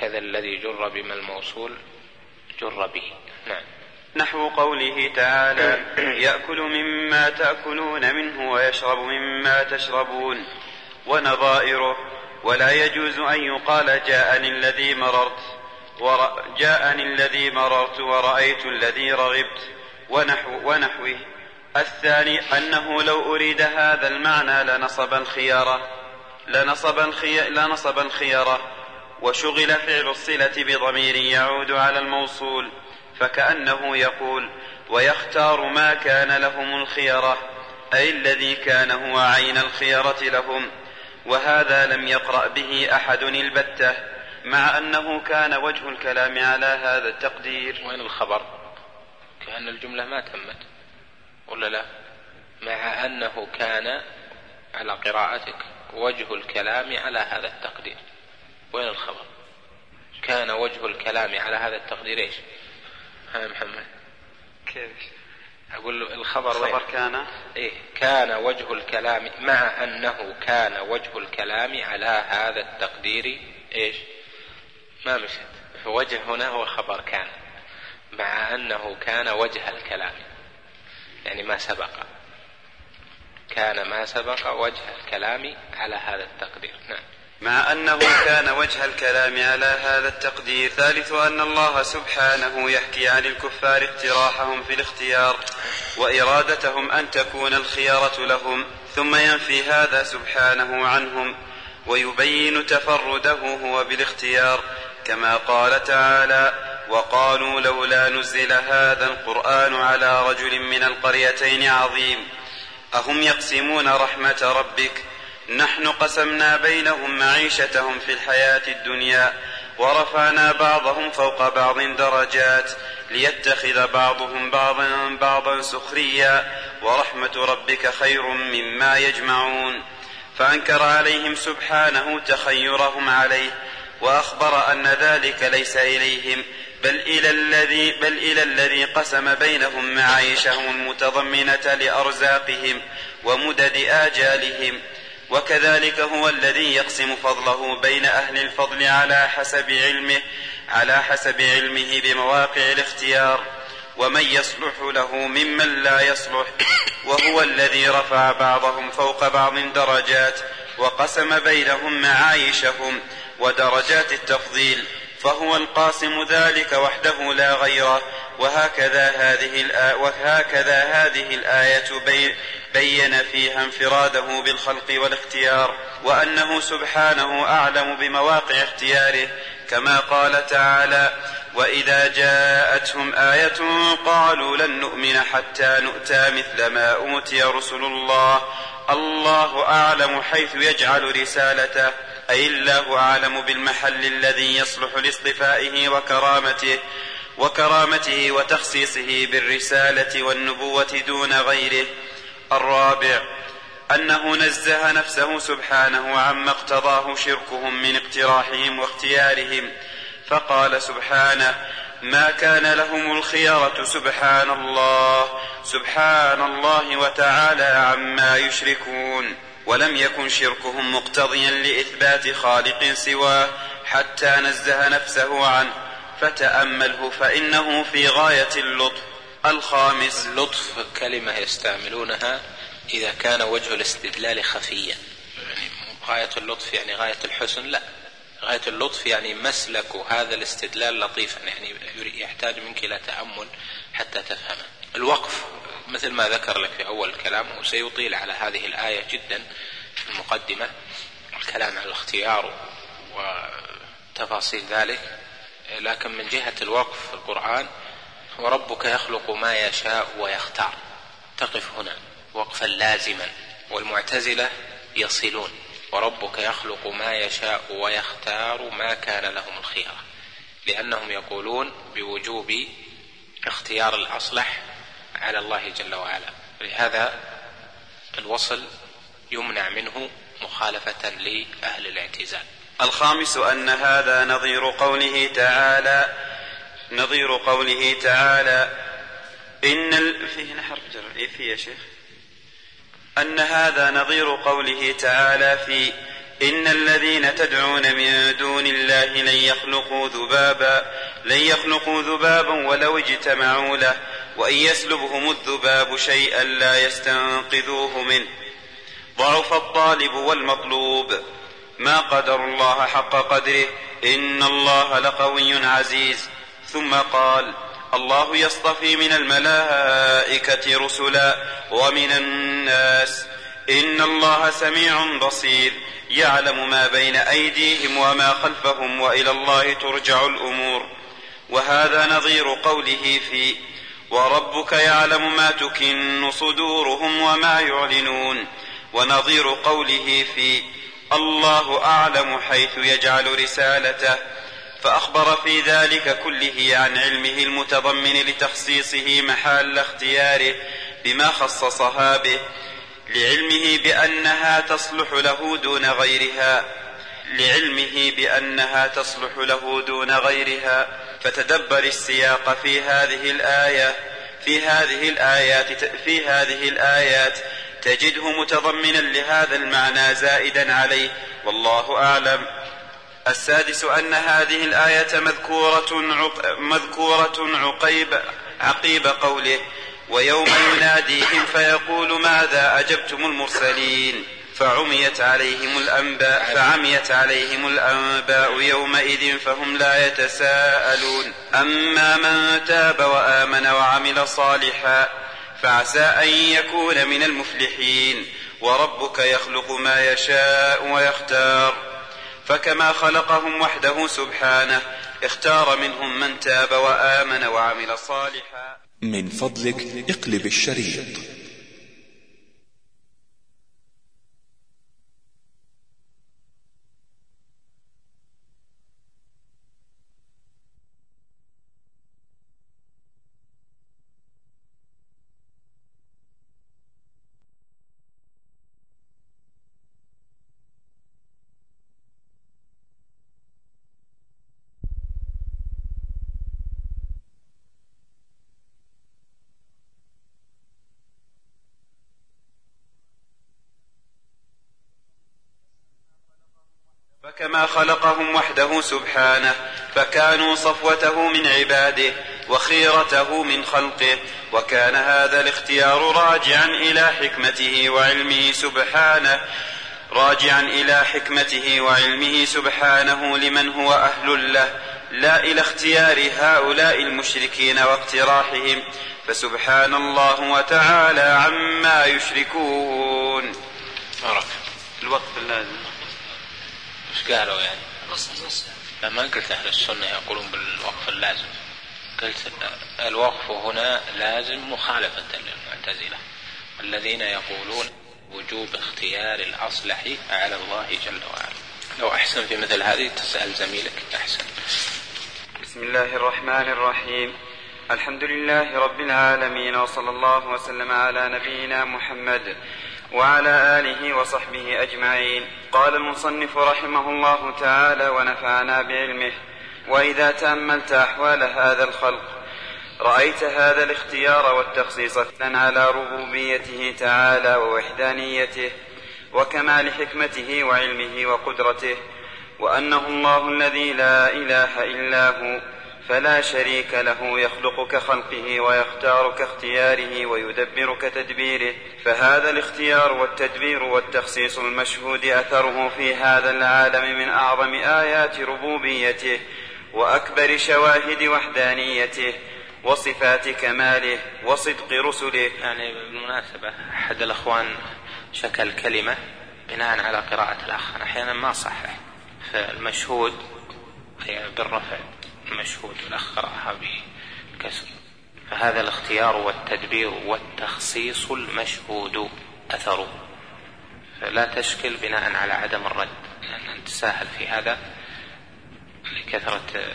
كذا الذي جر بما الموصول جر به. نعم. نحو قوله تعالى يأكل مما تأكلون منه ويشرب مما تشربون ونظائره ولا يجوز أن يقال جاءني الذي مررت جاءني الذي مررت ورأيت الذي رغبت ونحو ونحوه. الثاني أنه لو أريد هذا المعنى لنصب الخيارة لنصب, الخي... لنصب الخيارة وشغل فعل الصلة بضمير يعود على الموصول. فكأنه يقول ويختار ما كان لهم الخيرة أي الذي كان هو عين الخيرة لهم وهذا لم يقرأ به أحد البتة مع أنه كان وجه الكلام على هذا التقدير. وين الخبر؟ كأن الجملة ما تمت ولا لا؟ مع أنه كان على قراءتك وجه الكلام على هذا التقدير. وين الخبر؟ كان وجه الكلام على هذا التقدير إيش؟ ها محمد. كيف؟ أقول له الخبر خبر وين؟ كان؟ إيه كان وجه الكلام مع أنه كان وجه الكلام على هذا التقدير إيش؟ ما مشت وجه هنا هو خبر كان مع أنه كان وجه الكلام. يعني ما سبق. كان ما سبق وجه الكلام على هذا التقدير. نعم. مع أنه كان وجه الكلام على هذا التقدير ثالث أن الله سبحانه يحكي عن الكفار اقتراحهم في الاختيار وإرادتهم أن تكون الخيارة لهم ثم ينفي هذا سبحانه عنهم ويبين تفرده هو بالاختيار كما قال تعالى وقالوا لولا نزل هذا القرآن على رجل من القريتين عظيم أهم يقسمون رحمة ربك نحن قسمنا بينهم معيشتهم في الحياة الدنيا ورفعنا بعضهم فوق بعض درجات ليتخذ بعضهم بعضا بعضا سخريا ورحمة ربك خير مما يجمعون. فأنكر عليهم سبحانه تخيرهم عليه وأخبر أن ذلك ليس إليهم بل إلى الذي بل إلى الذي قسم بينهم معايشهم المتضمنة لأرزاقهم ومدد آجالهم. وكذلك هو الذي يقسم فضله بين أهل الفضل على حسب علمه على حسب علمه بمواقع الاختيار ومن يصلح له ممن لا يصلح وهو الذي رفع بعضهم فوق بعض درجات وقسم بينهم معايشهم ودرجات التفضيل فهو القاسم ذلك وحده لا غيره وهكذا هذه وهكذا هذه الآية بي بين فيها انفراده بالخلق والاختيار وأنه سبحانه أعلم بمواقع اختياره كما قال تعالى وإذا جاءتهم آية قالوا لن نؤمن حتى نؤتى مثل ما أوتي رسل الله. الله أعلم حيث يجعل رسالته أي الله أعلم بالمحل الذي يصلح لاصطفائه وكرامته وكرامته وتخصيصه بالرسالة والنبوة دون غيره. الرابع أنه نزه نفسه سبحانه عما اقتضاه شركهم من اقتراحهم واختيارهم فقال سبحانه ما كان لهم الخيرة سبحان الله سبحان الله وتعالى عما يشركون ولم يكن شركهم مقتضيا لإثبات خالق سواه حتى نزه نفسه عنه فتأمله فإنه في غاية اللطف الخامس. اللطف كلمة يستعملونها إذا كان وجه الاستدلال خفيا. يعني غاية اللطف يعني غاية الحسن؟ لا. غاية اللطف يعني مسلك هذا الاستدلال لطيفا يعني يحتاج منك إلى تأمل حتى تفهمه الوقف. مثل ما ذكر لك في أول الكلام وسيطيل على هذه الآية جدا في المقدمة الكلام على الاختيار وتفاصيل ذلك. لكن من جهة الوقف في القرآن وربك يخلق ما يشاء ويختار. تقف هنا. وقفا لازما. والمعتزلة يصلون. وربك يخلق ما يشاء ويختار ما كان لهم الخيرة لأنهم يقولون بوجوب اختيار الأصلح على الله جل وعلا. لهذا الوصل يمنع منه مخالفة لأهل الاعتزال. الخامس أن هذا نظير قوله تعالى نظير قوله تعالى إن ال... فيه نحر جر إيه فيه يا شيخ؟ أن هذا نظير قوله تعالى في إن الذين تدعون من دون الله لن يخلقوا ذبابا لن يخلقوا ذبابا ولو اجتمعوا له وإن يسلبهم الذباب شيئا لا يستنقذوه منه. ضعف الطالب والمطلوب. ما قدر الله حق قدره. إن الله لقوي عزيز. ثم قال الله يصطفي من الملائكة رسلا ومن الناس. إن الله سميع بصير يعلم ما بين أيديهم وما خلفهم وإلى الله ترجع الأمور. وهذا نظير قوله في وربك يعلم ما تكن صدورهم وما يعلنون. ونظير قوله في الله أعلم حيث يجعل رسالته. فأخبر في ذلك كله عن علمه المتضمن لتخصيصه محل اختياره بما خصصها به لعلمه بأنها تصلح له دون غيرها لعلمه بأنها تصلح له دون غيرها. فتدبر السياق في هذه الآية في هذه الآيات في هذه الآيات تجده متضمنا لهذا المعنى زائدا عليه والله أعلم. السادس أن هذه الآية مذكورة عق... مذكورة عقيب عقيب قوله ويوم يناديهم فيقول ماذا أجبتم المرسلين؟ فعميت عليهم الأنباء فعميت عليهم الأنباء يومئذ فهم لا يتساءلون. أما من تاب وآمن وعمل صالحا فعسى أن يكون من المفلحين. وربك يخلق ما يشاء ويختار. فكما خلقهم وحده سبحانه اختار منهم من تاب وآمن وعمل صالحا. من فضلك اقلب الشريط. فكما خلقهم وحده سبحانه فكانوا صفوته من عباده وخيرته من خلقه وكان هذا الاختيار راجعا إلى حكمته وعلمه سبحانه راجعا إلى حكمته وعلمه سبحانه لمن هو أهل له لا إلى اختيار هؤلاء المشركين واقتراحهم فسبحان الله وتعالى عما يشركون. الوقت اللازم إيش قالوا يعني؟ لا ما قلت أهل السنة يقولون بالوقف اللازم. قلت الوقف هنا لازم مخالفة للمعتزلة. الذين يقولون وجوب اختيار الأصلح على الله جل وعلا. لو أحسن في مثل هذه تسأل زميلك أحسن. بسم الله الرحمن الرحيم. الحمد لله رب العالمين وصلى الله وسلم على نبينا محمد وعلى آله وصحبه أجمعين. قال المصنف رحمه الله تعالى ونفعنا بعلمه وإذا تأملت أحوال هذا الخلق رأيت هذا الاختيار والتخصيص على ربوبيته تعالى ووحدانيته وكمال حكمته وعلمه وقدرته وأنه الله الذي لا إله إلا هو فلا شريك له يخلق كخلقه ويختار كاختياره ويدبر كتدبيره فهذا الاختيار والتدبير والتخصيص المشهود أثره في هذا العالم من أعظم آيات ربوبيته وأكبر شواهد وحدانيته وصفات كماله وصدق رسله. يعني بالمناسبة أحد الأخوان شكل كلمة بناء على قراءة الأخ. أحيانا ما صحح فالمشهود بالرفع. المشهود والأخ قرأها بالكسر فهذا الاختيار والتدبير والتخصيص المشهود أثر. فلا تشكل بناء على عدم الرد لأن نتساهل في هذا لكثرة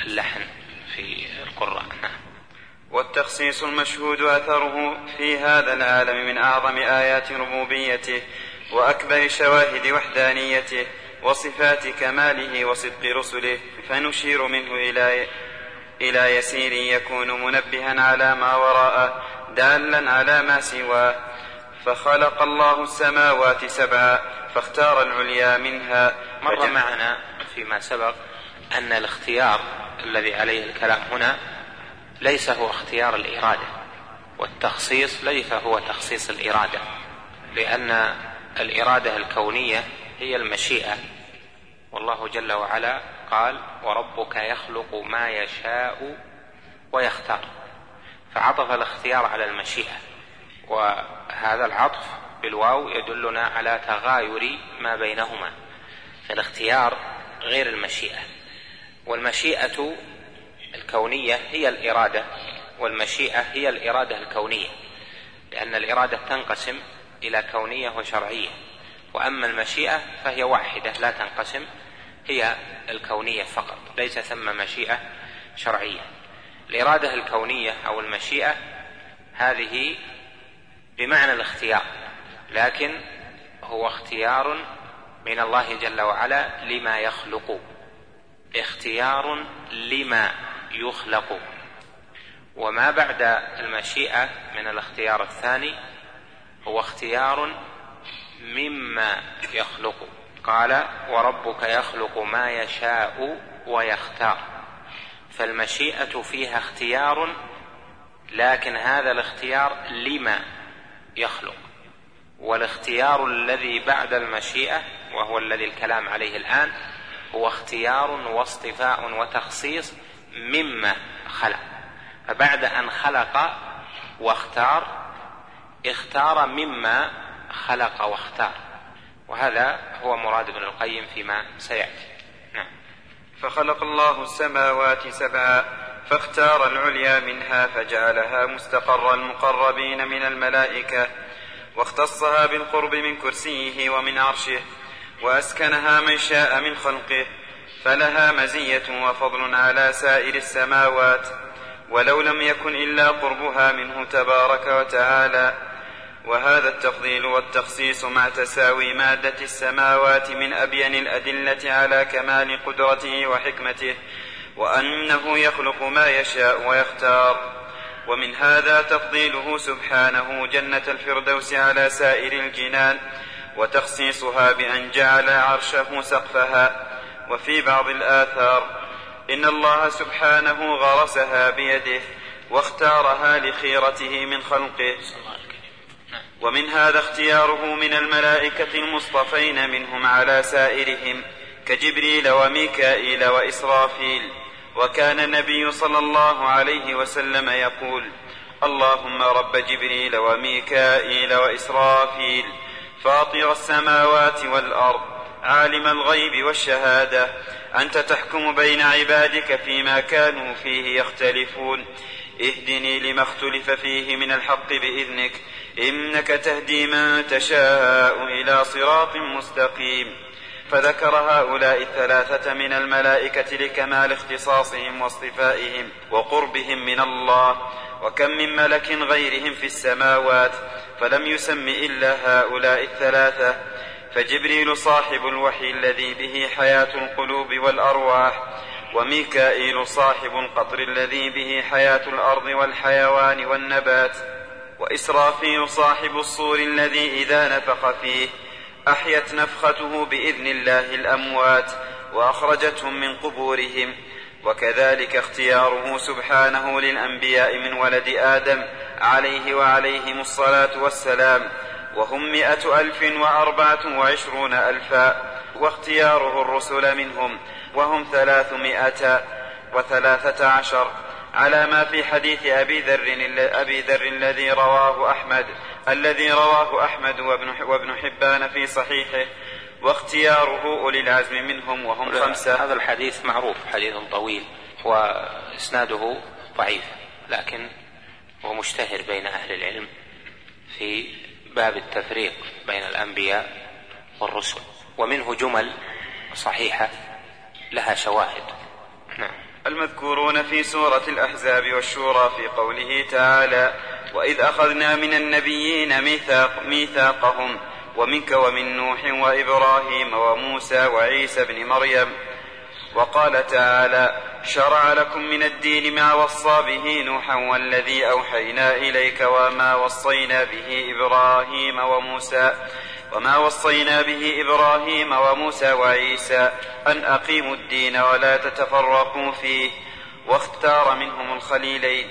اللحن في القراء. نعم. والتخصيص المشهود أثره في هذا العالم من أعظم آيات ربوبيته وأكبر شواهد وحدانيته وصفات كماله وصدق رسله فنشير منه إلى إلى يسير يكون منبها على ما وراءه دالا على ما سواه فخلق الله السماوات سبعا فاختار العليا منها. مر معنا فيما سبق أن الاختيار الذي عليه الكلام هنا ليس هو اختيار الإرادة والتخصيص ليس هو تخصيص الإرادة لأن الإرادة الكونية هي المشيئة والله جل وعلا قال وربك يخلق ما يشاء ويختار. فعطف الاختيار على المشيئة وهذا العطف بالواو يدلنا على تغاير ما بينهما فالاختيار غير المشيئة. والمشيئة الكونية هي الإرادة والمشيئة هي الإرادة الكونية لأن الإرادة تنقسم إلى كونية وشرعية وأما المشيئة فهي واحدة لا تنقسم هي الكونية فقط ليس ثم مشيئة شرعية. الإرادة الكونية أو المشيئة هذه بمعنى الاختيار لكن هو اختيار من الله جل وعلا لما يخلق. اختيار لما يخلق. وما بعد المشيئة من الاختيار الثاني هو اختيار مما يخلق. قال وربك يخلق ما يشاء ويختار. فالمشيئة فيها اختيار لكن هذا الاختيار لما يخلق. والاختيار الذي بعد المشيئة وهو الذي الكلام عليه الآن هو اختيار واصطفاء وتخصيص مما خلق. فبعد أن خلق واختار اختار مما خلق واختار. وهذا هو مراد ابن القيم فيما سيأتي. نعم. فخلق الله السماوات سبعا فاختار العليا منها فجعلها مستقر المقربين من الملائكة واختصها بالقرب من كرسيه ومن عرشه وأسكنها من شاء من خلقه فلها مزية وفضل على سائر السماوات ولو لم يكن إلا قربها منه تبارك وتعالى وهذا التفضيل والتخصيص مع تساوي مادة السماوات من أبين الأدلة على كمال قدرته وحكمته وأنه يخلق ما يشاء ويختار. ومن هذا تفضيله سبحانه جنة الفردوس على سائر الجنان وتخصيصها بأن جعل عرشه سقفها. وفي بعض الآثار إن الله سبحانه غرسها بيده واختارها لخيرته من خلقه. ومن هذا اختياره من الملائكة المصطفين منهم على سائرهم كجبريل وميكائيل وإسرافيل. وكان النبي صلى الله عليه وسلم يقول اللهم رب جبريل وميكائيل وإسرافيل فاطر السماوات والأرض عالم الغيب والشهادة أنت تحكم بين عبادك فيما كانوا فيه يختلفون. اهدني لما اختلف فيه من الحق بإذنك إنك تهدي من تشاء إلى صراط مستقيم. فذكر هؤلاء الثلاثة من الملائكة لكمال اختصاصهم واصطفائهم وقربهم من الله وكم من ملك غيرهم في السماوات فلم يسم إلا هؤلاء الثلاثة. فجبريل صاحب الوحي الذي به حياة القلوب والأرواح وميكائيل صاحب القطر الذي به حياة الأرض والحيوان والنبات وإسرافيل صاحب الصور الذي إذا نفخ فيه أحيت نفخته بإذن الله الأموات وأخرجتهم من قبورهم. وكذلك اختياره سبحانه للأنبياء من ولد آدم عليه وعليهم الصلاة والسلام وهم مئة ألف وأربعة وعشرون ألفا واختياره الرسل منهم. وهم ثلاثمائة وثلاثة عشر على ما في حديث أبي ذر أبي ذر الذي رواه أحمد الذي رواه أحمد وابن وابن حبان في صحيحه واختياره أولي العزم منهم وهم خمسة. هذا الحديث معروف حديث طويل وإسناده ضعيف لكن هو مشتهر بين أهل العلم في باب التفريق بين الأنبياء والرسل ومنه جمل صحيحة لها شواهد. نعم. المذكورون في سورة الأحزاب والشورى في قوله تعالى وإذ أخذنا من النبيين ميثاق ميثاقهم ومنك ومن نوح وإبراهيم وموسى وعيسى بن مريم. وقال تعالى شرع لكم من الدين ما وصى به نوحا والذي أوحينا إليك وما وصينا به إبراهيم وموسى. وما وصينا به إبراهيم وموسى وعيسى أن أقيموا الدين ولا تتفرقوا فيه واختار منهم الخليلين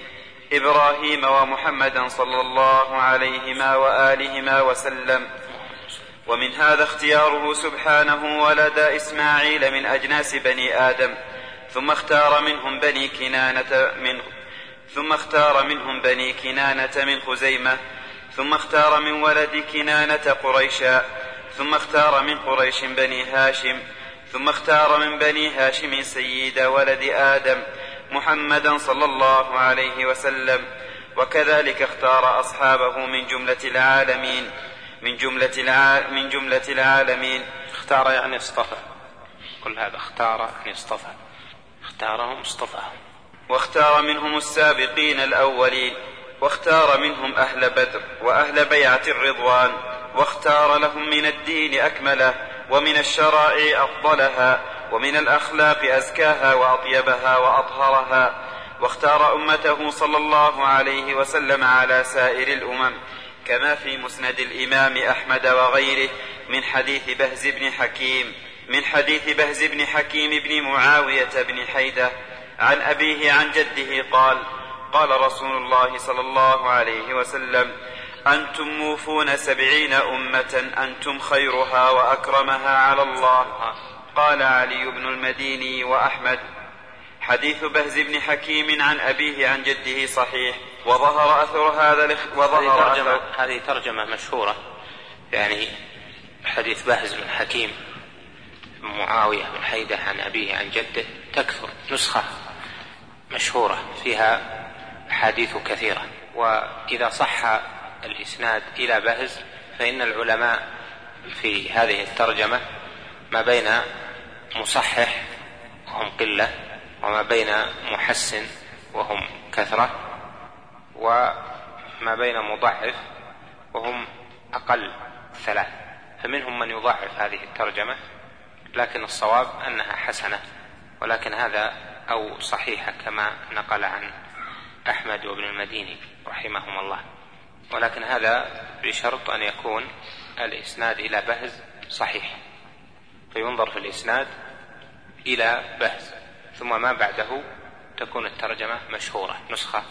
إبراهيم ومحمدا صلى الله عليهما وآلهما وسلم. ومن هذا اختياره سبحانه ولد إسماعيل من أجناس بني آدم ثم اختار منهم بني كنانة من ثم اختار منهم بني كنانة من خزيمة ثم اختار من ولد كنانة قريشا ثم اختار من قريش بني هاشم ثم اختار من بني هاشم سيد ولد آدم محمدا صلى الله عليه وسلم. وكذلك اختار أصحابه من جملة العالمين من جملة الع... من جملة العالمين. اختار يعني اصطفى. كل هذا اختار يعني اصطفى. اختارهم اصطفاهم واختار منهم السابقين الأولين. واختار منهم أهل بدر وأهل بيعة الرضوان واختار لهم من الدين أكمله ومن الشرائع أفضلها ومن الأخلاق أزكاها وأطيبها وأطهرها. واختار أمته صلى الله عليه وسلم على سائر الأمم كما في مسند الإمام أحمد وغيره من حديث بهز بن حكيم من حديث بهز بن حكيم بن معاوية بن حيدة عن أبيه عن جده قال قال رسول الله صلى الله عليه وسلم أنتم موفون سبعين أمة أنتم خيرها وأكرمها على الله. قال علي بن المديني وأحمد حديث بهز بن حكيم عن أبيه عن جده صحيح وظهر أثر هذا وظهر هذه ترجمة, هذه ترجمة مشهورة يعني حديث بهز بن حكيم معاوية بن حيدة عن أبيه عن جده تكثر نسخة مشهورة فيها أحاديث كثيرة وإذا صح الإسناد إلى بهز فإن العلماء في هذه الترجمة ما بين مصحح وهم قلة وما بين محسن وهم كثرة وما بين مضعف وهم أقل ثلاث. فمنهم من يضعف هذه الترجمة لكن الصواب أنها حسنة ولكن هذا أو صحيحة كما نقل عن أحمد وابن المديني رحمهم الله. ولكن هذا بشرط أن يكون الإسناد إلى بهز صحيح. فينظر في الإسناد إلى بهز ثم ما بعده تكون الترجمة مشهورة نسخة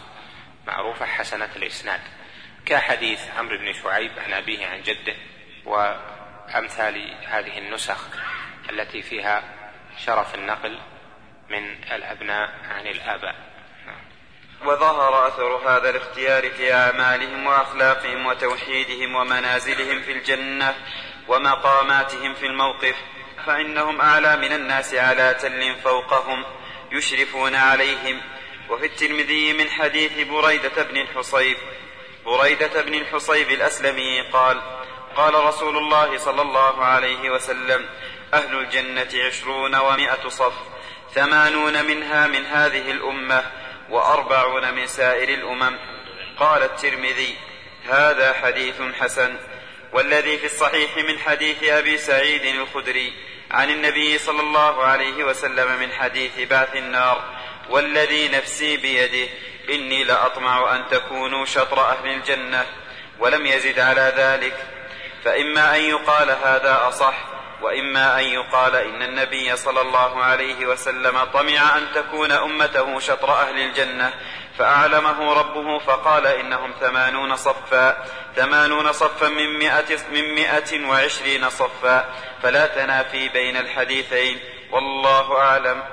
معروفة حسنة الإسناد. كحديث عمرو بن شعيب عن أبيه عن جده وأمثال هذه النسخ التي فيها شرف النقل من الأبناء عن الآباء. وظهر أثر هذا الاختيار في أعمالهم وأخلاقهم وتوحيدهم ومنازلهم في الجنة ومقاماتهم في الموقف فإنهم أعلى من الناس على تل فوقهم يشرفون عليهم. وفي الترمذي من حديث بريدة بن الحصيب بريدة بن الحصيب الأسلمي قال قال رسول الله صلى الله عليه وسلم أهل الجنة عشرون ومائة صف ثمانون منها من هذه الأمة وأربعون من سائر الأمم. قال الترمذي هذا حديث حسن. والذي في الصحيح من حديث أبي سعيد الخدري عن النبي صلى الله عليه وسلم من حديث بعث النار والذي نفسي بيده إني لأطمع أن تكونوا شطر أهل الجنة ولم يزد على ذلك. فإما أن يقال هذا أصح وإما أن يقال إن النبي صلى الله عليه وسلم طمع أن تكون أمته شطر أهل الجنة فأعلمه ربه فقال إنهم ثمانون صفا ثمانون صفا من مئة, من مئة وعشرين صفا فلا تنافي بين الحديثين والله أعلم.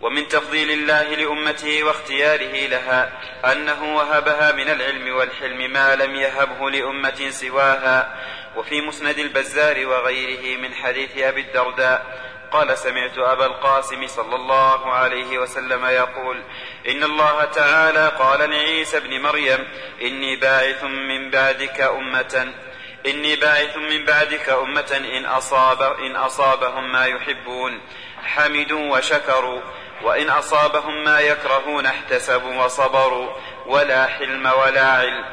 ومن تفضيل الله لأمته واختياره لها أنه وهبها من العلم والحلم ما لم يهبه لأمة سواها. وفي مسند البزار وغيره من حديث أبي الدرداء قال سمعت أبا القاسم صلى الله عليه وسلم يقول إن الله تعالى قال لعيسى ابن مريم إني باعث من بعدك أمة إني باعث من بعدك أمة إن أصاب إن أصابهم ما يحبون حمدوا وشكروا. وإن أصابهم ما يكرهون احتسبوا وصبروا ولا حلم ولا علم.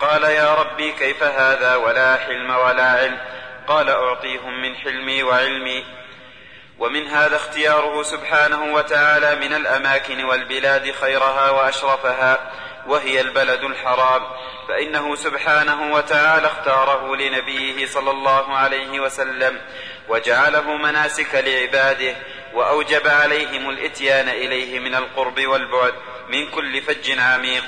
قال يا ربي كيف هذا ولا حلم ولا علم؟ قال أعطيهم من حلمي وعلمي. ومن هذا اختياره سبحانه وتعالى من الأماكن والبلاد خيرها وأشرفها وهي البلد الحرام. فإنه سبحانه وتعالى اختاره لنبيه صلى الله عليه وسلم وجعله مناسك لعباده وأوجب عليهم الإتيان إليه من القرب والبعد من كل فج عميق.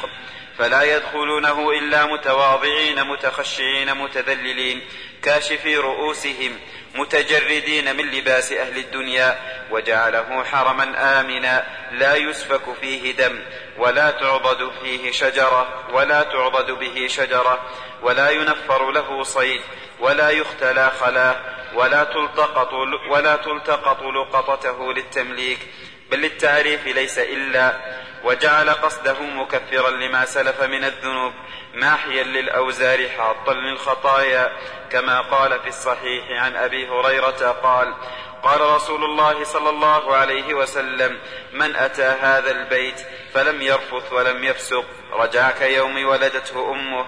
فلا يدخلونه إلا متواضعين متخشعين متذللين كاشفي رؤوسهم متجردين من لباس أهل الدنيا وجعله حرما آمنا لا يسفك فيه دم ولا تعضد فيه شجرة ولا تعضد به شجرة ولا ينفر له صيد ولا يختلى خلاه ولا تلتقط ولا تلتقط لقطته للتمليك بل للتعريف ليس إلا وجعل قصده مكفرا لما سلف من الذنوب ماحيا للأوزار حاطا للخطايا. كما قال في الصحيح عن أبي هريرة قال قال رسول الله صلى الله عليه وسلم من أتى هذا البيت فلم يرفث ولم يفسق رجع كيوم ولدته أمه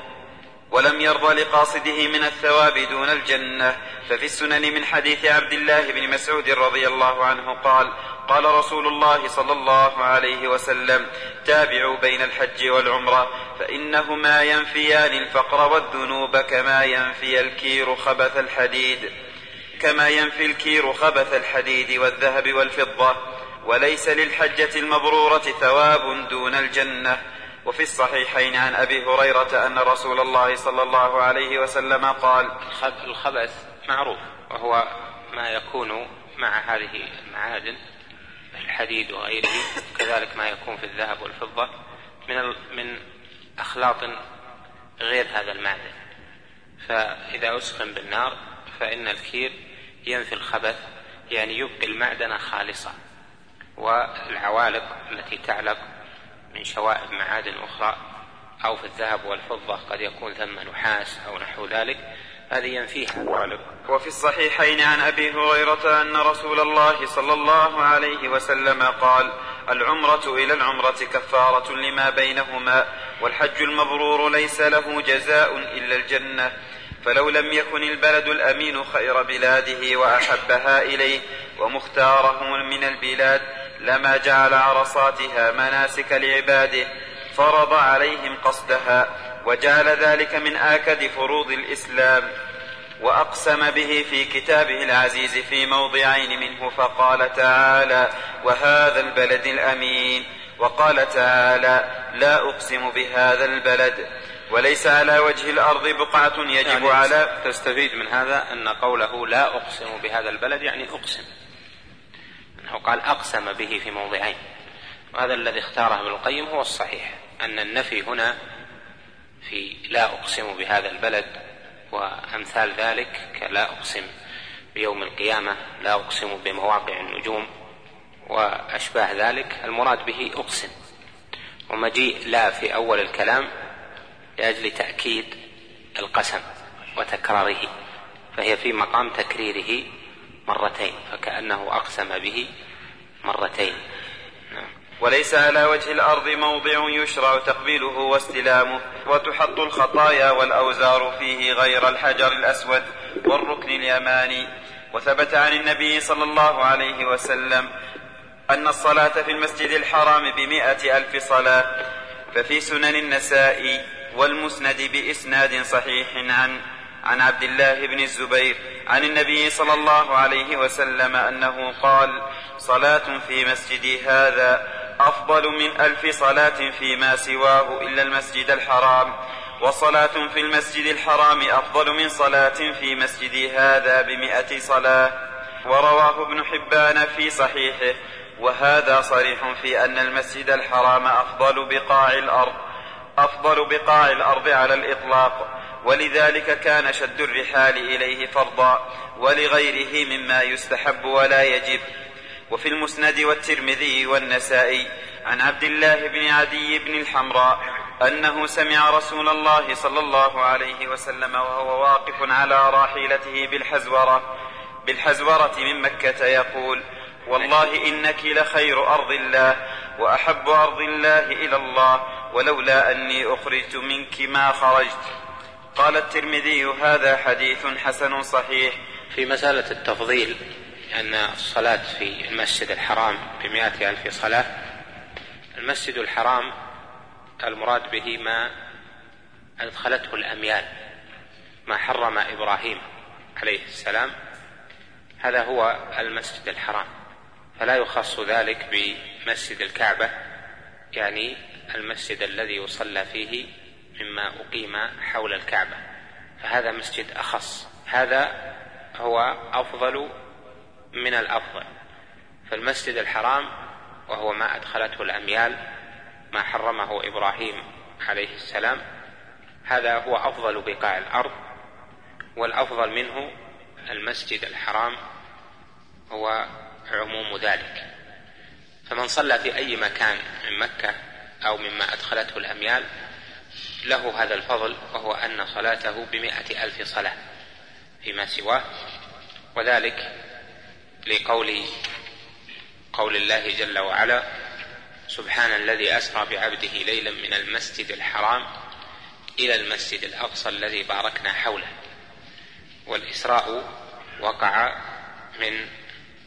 ولم يرضى لقاصده من الثواب دون الجنة. ففي السنن من حديث عبد الله بن مسعود رضي الله عنه قال قال رسول الله صلى الله عليه وسلم تابعوا بين الحج والعمرة فإنهما ينفيان الفقر والذنوب كما ينفي الكير خبث الحديد. كما ينفي الكير خبث الحديد والذهب والفضة. وليس للحجة المبرورة ثواب دون الجنة. وفي الصحيحين عن أبي هريرة أن رسول الله صلى الله عليه وسلم قال الخبث معروف وهو ما يكون مع هذه المعادن الحديد وغيره كذلك ما يكون في الذهب والفضة من من أخلاط غير هذا المعدن. فإذا أسخن بالنار فإن الكير ينفي الخبث يعني يبقي المعدن خالصا والعوالق التي تعلق من شوائب معادن أخرى أو في الذهب والفضة قد يكون ثم نحاس أو نحو ذلك هذه ينفيها. العوالق وفي الصحيحين عن أبي هريرة أن رسول الله صلى الله عليه وسلم قال العمرة إلى العمرة كفارة لما بينهما والحج المبرور ليس له جزاء إلا الجنة فلو لم يكن البلد الأمين خير بلاده وأحبها إليه ومختاره من البلاد لما جعل عرصاتها مناسك لعباده فرض عليهم قصدها وجعل ذلك من آكد فروض الإسلام وأقسم به في كتابه العزيز في موضعين منه فقال تعالى وهذا البلد الأمين وقال تعالى لا أقسم بهذا البلد وليس على وجه الأرض بقعة يجب يعني على تستفيد من هذا أن قوله لا أقسم بهذا البلد يعني أقسم. أنه قال أقسم به في موضعين. وهذا الذي اختاره ابن القيم هو الصحيح أن النفي هنا في لا أقسم بهذا البلد وأمثال ذلك كلا أقسم بيوم القيامة لا أقسم بمواقع النجوم وأشباه ذلك المراد به أقسم. ومجيء لا في أول الكلام لأجل تأكيد القسم وتكراره فهي في مقام تكريره مرتين فكأنه أقسم به مرتين نعم. وليس على وجه الأرض موضع يشرع تقبيله واستلامه وتحط الخطايا والأوزار فيه غير الحجر الأسود والركن اليماني وثبت عن النبي صلى الله عليه وسلم أن الصلاة في المسجد الحرام بمائة ألف صلاة ففي سنن النساء والمسند بإسناد صحيح عن عن عبد الله بن الزبير عن النبي صلى الله عليه وسلم أنه قال صلاة في مسجدي هذا أفضل من ألف صلاة فيما سواه إلا المسجد الحرام وصلاة في المسجد الحرام أفضل من صلاة في مسجدي هذا بمئة صلاة ورواه ابن حبان في صحيحه وهذا صريح في أن المسجد الحرام أفضل بقاع الأرض أفضل بقاع الأرض على الإطلاق. ولذلك كان شد الرحال إليه فرضا ولغيره مما يستحب ولا يجب. وفي المسند والترمذي والنسائي عن عبد الله بن عدي بن الحمراء أنه سمع رسول الله صلى الله عليه وسلم وهو واقف على راحلته بالحزورة بالحزورة من مكة يقول والله إنك لخير أرض الله وأحب أرض الله إلى الله ولولا أني أخرجت منك ما خرجت. قال الترمذي هذا حديث حسن صحيح. في مسألة التفضيل أن الصلاة في المسجد الحرام بمئة ألف صلاة المسجد الحرام المراد به ما أدخلته الأميال ما حرم إبراهيم عليه السلام هذا هو المسجد الحرام. فلا يخص ذلك بمسجد الكعبة يعني المسجد الذي يصلى فيه مما أقيم حول الكعبة. فهذا مسجد أخص. هذا هو أفضل من الأفضل. فالمسجد الحرام وهو ما أدخلته الأميال ما حرمه إبراهيم عليه السلام هذا هو أفضل بقاع الأرض. والأفضل منه المسجد الحرام هو عموم ذلك. فمن صلى في أي مكان من مكة أو مما أدخلته الأميال له هذا الفضل وهو أن صلاته بمائة ألف صلاة فيما سواه وذلك لقول قول الله جل وعلا سبحان الذي أسرى بعبده ليلا من المسجد الحرام إلى المسجد الأقصى الذي باركنا حوله. والإسراء وقع من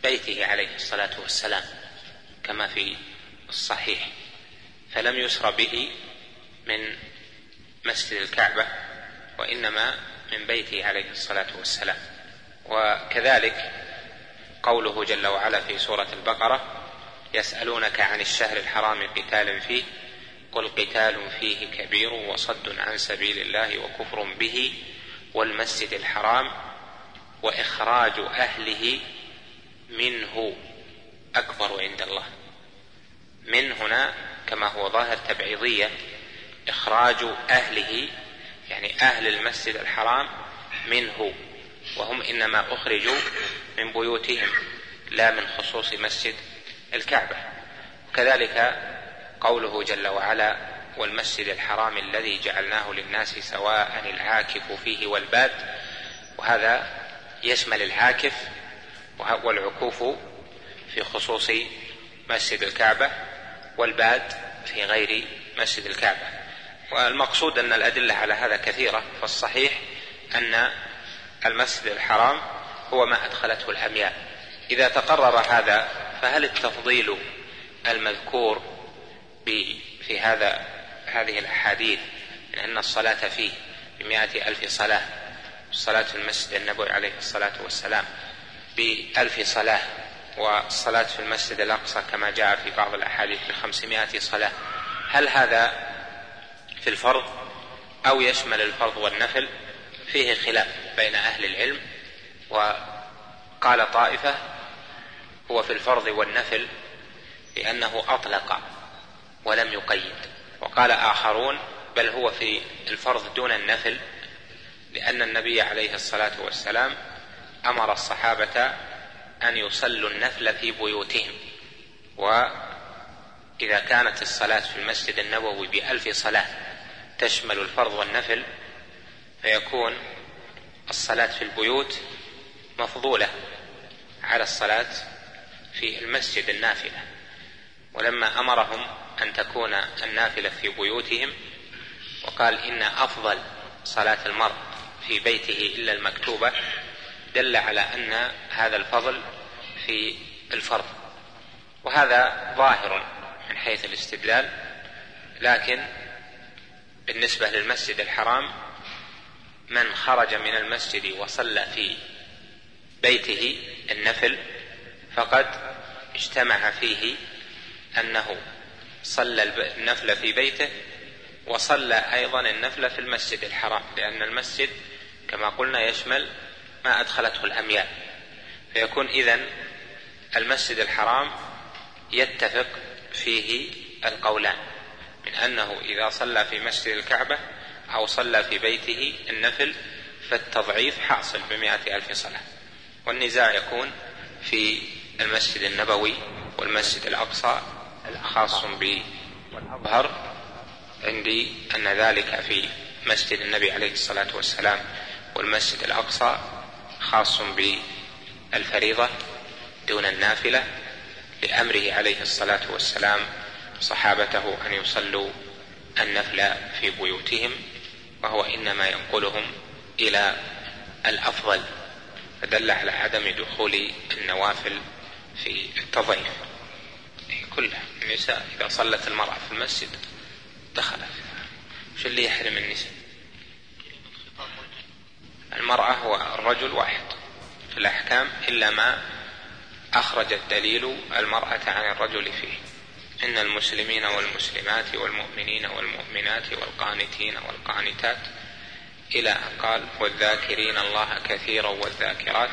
بيته عليه الصلاة والسلام كما في الصحيح. فلم يسر به من مسجد الكعبة وإنما من بيته عليه الصلاة والسلام. وكذلك قوله جل وعلا في سورة البقرة يسألونك عن الشهر الحرام قتال فيه قل قتال فيه كبير وصد عن سبيل الله وكفر به والمسجد الحرام وإخراج أهله منه أكبر عند الله. من هنا كما هو ظاهر تبعيضية إخراج أهله يعني أهل المسجد الحرام منه وهم إنما أخرجوا من بيوتهم لا من خصوص مسجد الكعبة. وكذلك قوله جل وعلا والمسجد الحرام الذي جعلناه للناس سواء العاكف فيه والباد وهذا يشمل العاكف والعكوف في خصوص مسجد الكعبة والباد في غير مسجد الكعبة. والمقصود أن الأدلة على هذا كثيرة فالصحيح أن المسجد الحرام هو ما أدخلته الأميال إذا تقرر هذا فهل التفضيل المذكور في هذا هذه الأحاديث من أن الصلاة فيه بمائة ألف صلاة الصلاة في المسجد النبوي عليه الصلاة والسلام بألف صلاة والصلاة في المسجد الأقصى كما جاء في بعض الأحاديث بخمسمائة صلاة هل هذا في الفرض أو يشمل الفرض والنفل فيه خلاف بين أهل العلم وقال طائفة هو في الفرض والنفل لأنه أطلق ولم يقيد وقال آخرون بل هو في الفرض دون النفل لأن النبي عليه الصلاة والسلام أمر الصحابة أن يصلوا النفل في بيوتهم وإذا كانت الصلاة في المسجد النبوي بألف صلاة تشمل الفرض والنفل فيكون الصلاة في البيوت مفضولة على الصلاة في المسجد النافلة. ولما أمرهم أن تكون النافلة في بيوتهم وقال إن أفضل صلاة المرء في بيته إلا المكتوبة دل على أن هذا الفضل في الفرض. وهذا ظاهر من حيث الاستدلال لكن بالنسبة للمسجد الحرام من خرج من المسجد وصلى في بيته النفل فقد اجتمع فيه أنه صلى النفل في بيته وصلى أيضا النفل في المسجد الحرام لأن المسجد كما قلنا يشمل ما أدخلته الأميال. فيكون إذن المسجد الحرام يتفق فيه القولان. من أنه إذا صلى في مسجد الكعبة أو صلى في بيته النفل فالتضعيف حاصل بمائة ألف صلاة. والنزاع يكون في المسجد النبوي والمسجد الأقصى خاص بالأظهر عندي أن ذلك في مسجد النبي عليه الصلاة والسلام والمسجد الأقصى خاص بالفريضة دون النافلة لأمره عليه الصلاة والسلام صحابته أن يصلوا النفل في بيوتهم وهو إنما ينقلهم إلى الأفضل فدل على عدم دخول النوافل في التضعيف كلها النساء إذا صلت المرأة في المسجد دخلت وش اللي يحرم النساء؟ المرأة هو الرجل واحد في الأحكام إلا ما أخرج الدليل المرأة عن الرجل فيه. إن المسلمين والمسلمات والمؤمنين والمؤمنات والقانتين والقانتات إلى أن قال والذاكرين الله كثيرا والذاكرات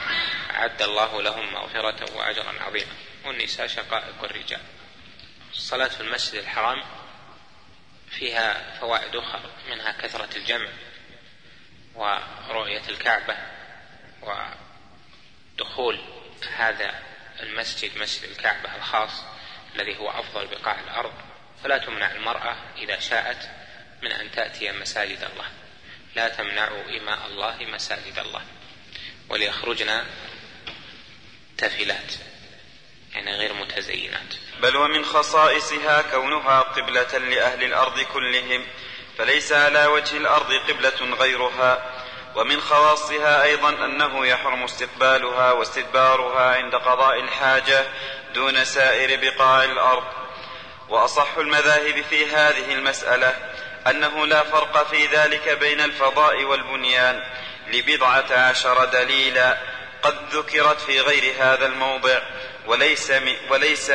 أعد الله لهم مغفرة وأجرا عظيما. والنساء شقائق الرجال. الصلاة في المسجد الحرام فيها فوائد أخرى منها كثرة الجمع ورؤية الكعبة ودخول هذا المسجد مسجد الكعبة الخاص الذي هو أفضل بقاع الأرض فلا تمنع المرأة إذا شاءت من أن تأتي مساجد الله. لا تمنعوا إماء الله مساجد الله. وليخرجن تفلات يعني غير متزينات. بل ومن خصائصها كونها قبلة لأهل الأرض كلهم فليس على وجه الأرض قبلة غيرها. ومن خواصها أيضا أنه يحرم استقبالها واستدبارها عند قضاء الحاجة دون سائر بقاع الأرض. وأصح المذاهب في هذه المسألة أنه لا فرق في ذلك بين الفضاء والبنيان لبضعة عشر دليلا قد ذكرت في غير هذا الموضع وليس وليس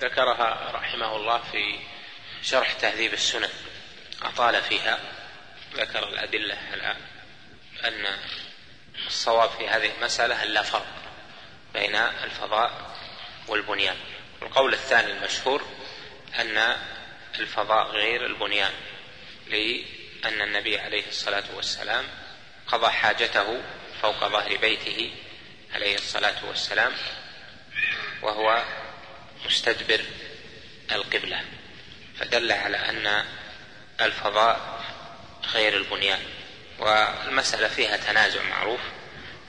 ذكرها رحمه الله في شرح تهذيب السنن. أطال فيها. ذكر الأدلة الآن أن الصواب في هذه المسألة لا فرق بين الفضاء والبنيان. القول الثاني المشهور أن الفضاء غير البنيان لأن النبي عليه الصلاة والسلام قضى حاجته فوق ظهر بيته عليه الصلاة والسلام وهو مستدبر القبلة. فدل على أن الفضاء غير البنيان. والمسألة فيها تنازع معروف.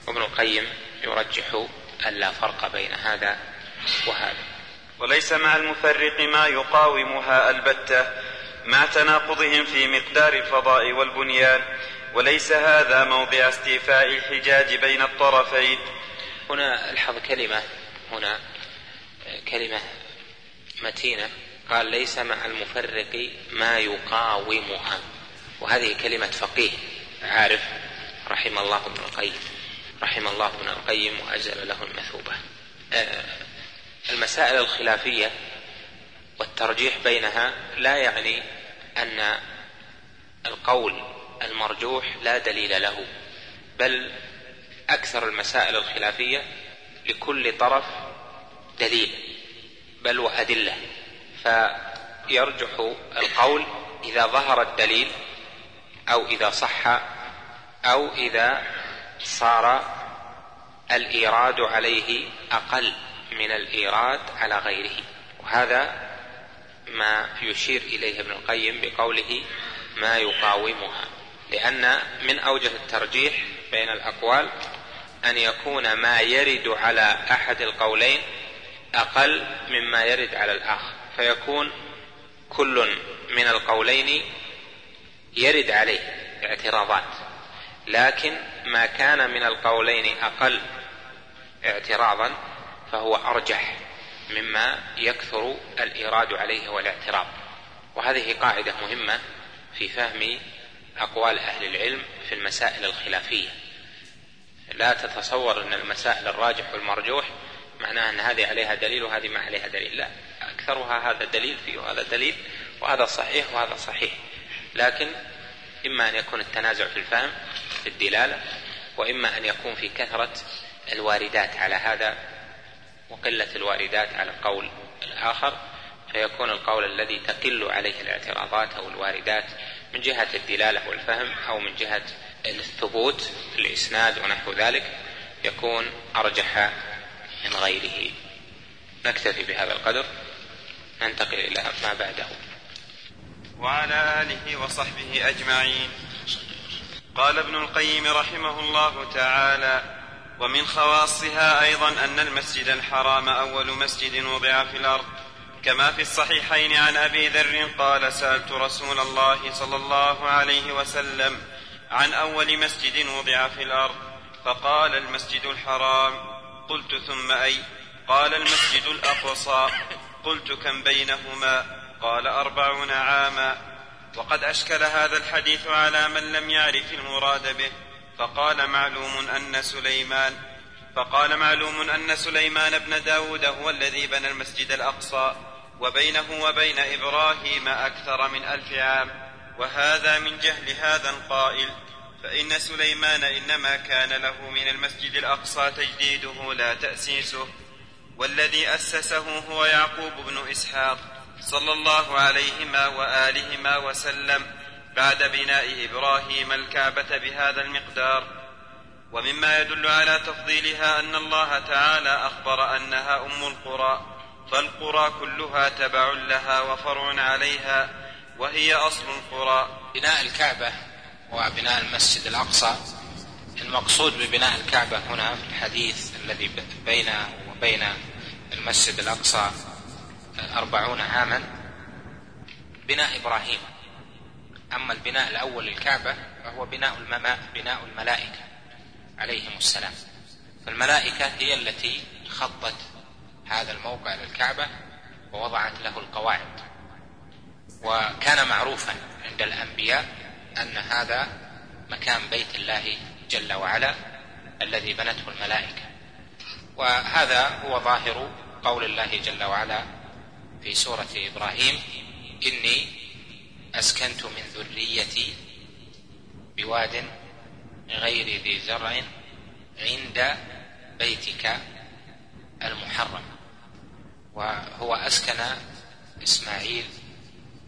وابن القيم يرجح أن لا فرق بين هذا وهذا. وليس مع المفرق ما يقاومها البتة مع تناقضهم في مقدار الفضاء والبنيان وليس هذا موضع استيفاء الحجاج بين الطرفين. هنا الحظ كلمة هنا كلمة متينة. قال ليس مع المفرق ما يقاومها. وهذه كلمة فقيه عارف رحم الله ابن القيم رحم الله ابن القيم وأجل له المثوبة. آه، المسائل الخلافية والترجيح بينها لا يعني أن القول المرجوح لا دليل له بل أكثر المسائل الخلافية لكل طرف دليل بل وأدلة. فيرجح القول إذا ظهر الدليل أو إذا صح أو إذا صار الإيراد عليه أقل. من الإيراد على غيره. وهذا ما يشير إليه ابن القيم بقوله ما يقاومها. لأن من أوجه الترجيح بين الأقوال أن يكون ما يرد على أحد القولين أقل مما يرد على الآخر. فيكون كل من القولين يرد عليه اعتراضات. لكن ما كان من القولين أقل اعتراضا فهو أرجح مما يكثر الإيراد عليه والاعتراض. وهذه قاعدة مهمة في فهم أقوال أهل العلم في المسائل الخلافية. لا تتصور أن المسائل الراجح والمرجوح معناها أن هذه عليها دليل وهذه ما عليها دليل. لا أكثرها هذا دليل فيه وهذا دليل وهذا صحيح وهذا صحيح. لكن إما أن يكون التنازع في الفهم في الدلالة وإما أن يكون في كثرة الواردات على هذا وقلة الواردات على القول الآخر فيكون القول الذي تقل عليه الاعتراضات أو الواردات من جهة الدلالة والفهم أو من جهة الثبوت الإسناد ونحو ذلك يكون أرجح من غيره. نكتفي بهذا القدر. ننتقل إلى ما بعده. وعلى آله وصحبه أجمعين. قال ابن القيم رحمه الله تعالى ومن خواصها أيضا أن المسجد الحرام أول مسجد وضع في الأرض. كما في الصحيحين عن أبي ذر قال سألت رسول الله صلى الله عليه وسلم عن أول مسجد وضع في الأرض. فقال المسجد الحرام. قلت ثم أي؟ قال المسجد الأقصى. قلت كم بينهما؟ قال أربعون عاما. وقد أشكل هذا الحديث على من لم يعرف المراد به. فقال معلوم أن سليمان فقال معلوم أن سليمان بن داود هو الذي بنى المسجد الأقصى وبينه وبين إبراهيم أكثر من ألف عام وهذا من جهل هذا القائل فإن سليمان إنما كان له من المسجد الأقصى تجديده لا تأسيسه والذي أسسه هو يعقوب بن إسحاق صلى الله عليهما وآلهما وسلم بعد بناء إبراهيم الكعبة بهذا المقدار ومما يدل على تفضيلها أن الله تعالى أخبر أنها أم القرى فالقرى كلها تبع لها وفرع عليها وهي أصل القرى. بناء الكعبة وبناء المسجد الأقصى. المقصود ببناء الكعبة هنا في الحديث الذي بينه وبين المسجد الأقصى أربعون عاما بناء إبراهيم. أما البناء الأول للكعبة فهو بناء بناء الملائكة عليهم السلام. فالملائكة هي التي خطت هذا الموقع للكعبة ووضعت له القواعد. وكان معروفا عند الأنبياء أن هذا مكان بيت الله جل وعلا الذي بنته الملائكة. وهذا هو ظاهر قول الله جل وعلا في سورة إبراهيم إني أسكنت من ذريتي بواد غير ذي زرع عند بيتك المحرم. وهو أسكن إسماعيل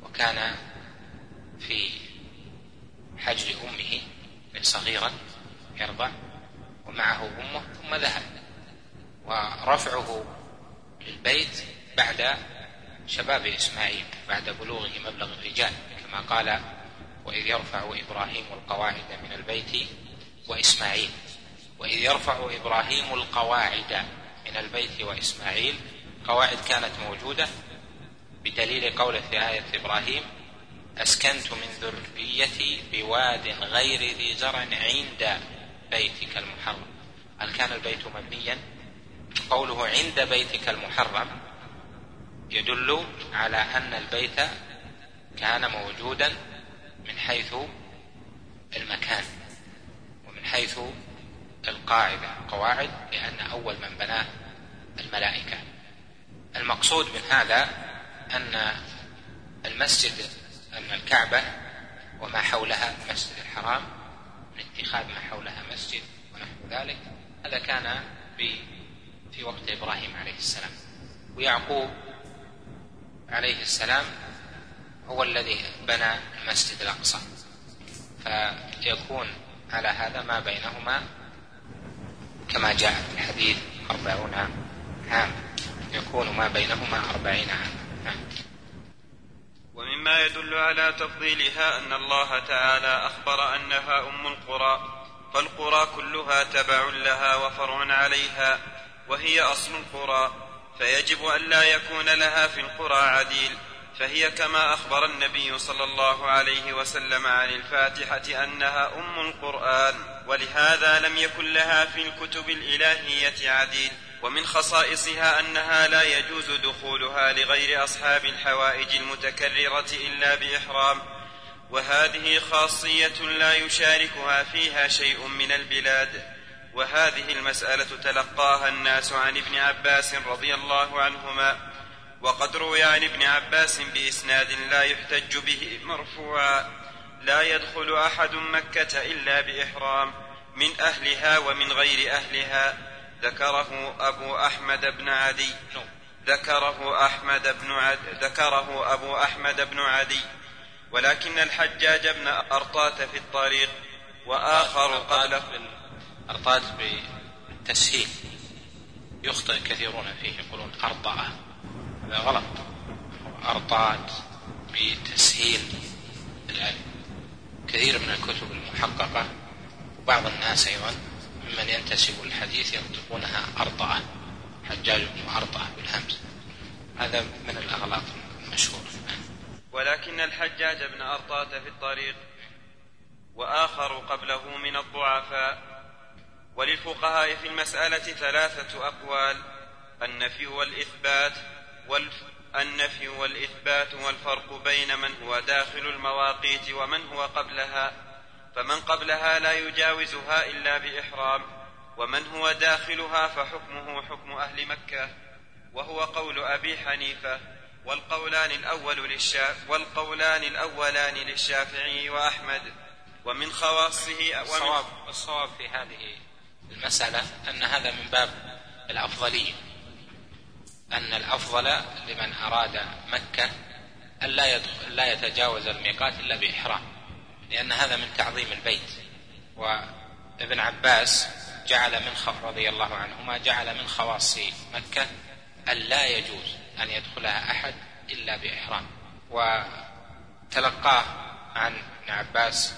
وكان في حجر أمه صغيرا يرضع ومعه أمه ثم ذهب. ورفعه للبيت بعد شباب إسماعيل بعد بلوغه مبلغ الرجال. قال وإذ يرفع إبراهيم القواعد من البيت وإسماعيل وإذ يرفع إبراهيم القواعد من البيت وإسماعيل قواعد كانت موجودة بدليل قوله في آية إبراهيم أسكنت من ذريتي بواد غير ذي زرع عند بيتك المحرم. هل كان البيت مبنيا؟ قوله عند بيتك المحرم يدل على أن البيت كان موجودا من حيث المكان ومن حيث القاعدة قواعد لأن أول من بناه الملائكة. المقصود من هذا أن المسجد أن الكعبة وما حولها المسجد الحرام من اتخاذ ما حولها مسجد ونحو ذلك هذا كان في وقت إبراهيم عليه السلام. ويعقوب عليه السلام هو الذي بنى المسجد الأقصى. فيكون على هذا ما بينهما كما جاء في الحديث أربعون عام. يكون ما بينهما أربعين عام. نعم. ومما يدل على تفضيلها أن الله تعالى أخبر أنها أم القرى فالقرى كلها تبع لها وفرع عليها وهي أصل القرى فيجب أن لا يكون لها في القرى عديل. فهي كما أخبر النبي صلى الله عليه وسلم عن الفاتحة أنها أم القرآن ولهذا لم يكن لها في الكتب الإلهية عديل ومن خصائصها أنها لا يجوز دخولها لغير أصحاب الحوائج المتكررة إلا بإحرام وهذه خاصية لا يشاركها فيها شيء من البلاد. وهذه المسألة تلقاها الناس عن ابن عباس رضي الله عنهما وقد روي عن ابن عباس بإسناد لا يحتج به مرفوعا لا يدخل أحد مكة إلا بإحرام من أهلها ومن غير أهلها. ذكره أبو أحمد بن عدي. ذكره أحمد بن عد ذكره أبو أحمد بن عدي. ولكن الحجاج بن أرطاة في الطريق وآخر قبله. أرطاة بالتسهيل يخطئ كثيرون فيه يقولون أرطأة هذا غلط. أرطاة بتسهيل الألف كثير من الكتب المحققة وبعض الناس أيضا ممن ينتسب الحديث ينطقونها أرطأة حجاج بن أرطأة بالهمز هذا من الأغلاط المشهورة ولكن الحجاج بن أرطاة في الطريق وآخر قبله من الضعفاء. وللفقهاء في المسألة ثلاثة أقوال. النفي والإثبات. النفي والإثبات والفرق بين من هو داخل المواقيت ومن هو قبلها. فمن قبلها لا يجاوزها إلا بإحرام ومن هو داخلها فحكمه حكم أهل مكة. وهو قول أبي حنيفة والقولان الأول للشا والقولان الأولان للشافعي وأحمد. ومن خواصه الصواب الصواب في هذه المسألة أن هذا من باب الأفضلية. أن الأفضل لمن أراد مكة أن لا, يتجاوز الميقات إلا بإحرام لأن هذا من تعظيم البيت. وابن عباس جعل من رضي الله عنهما جعل من خواص مكة أن لا يجوز أن يدخلها أحد إلا بإحرام. وتلقاه عن ابن عباس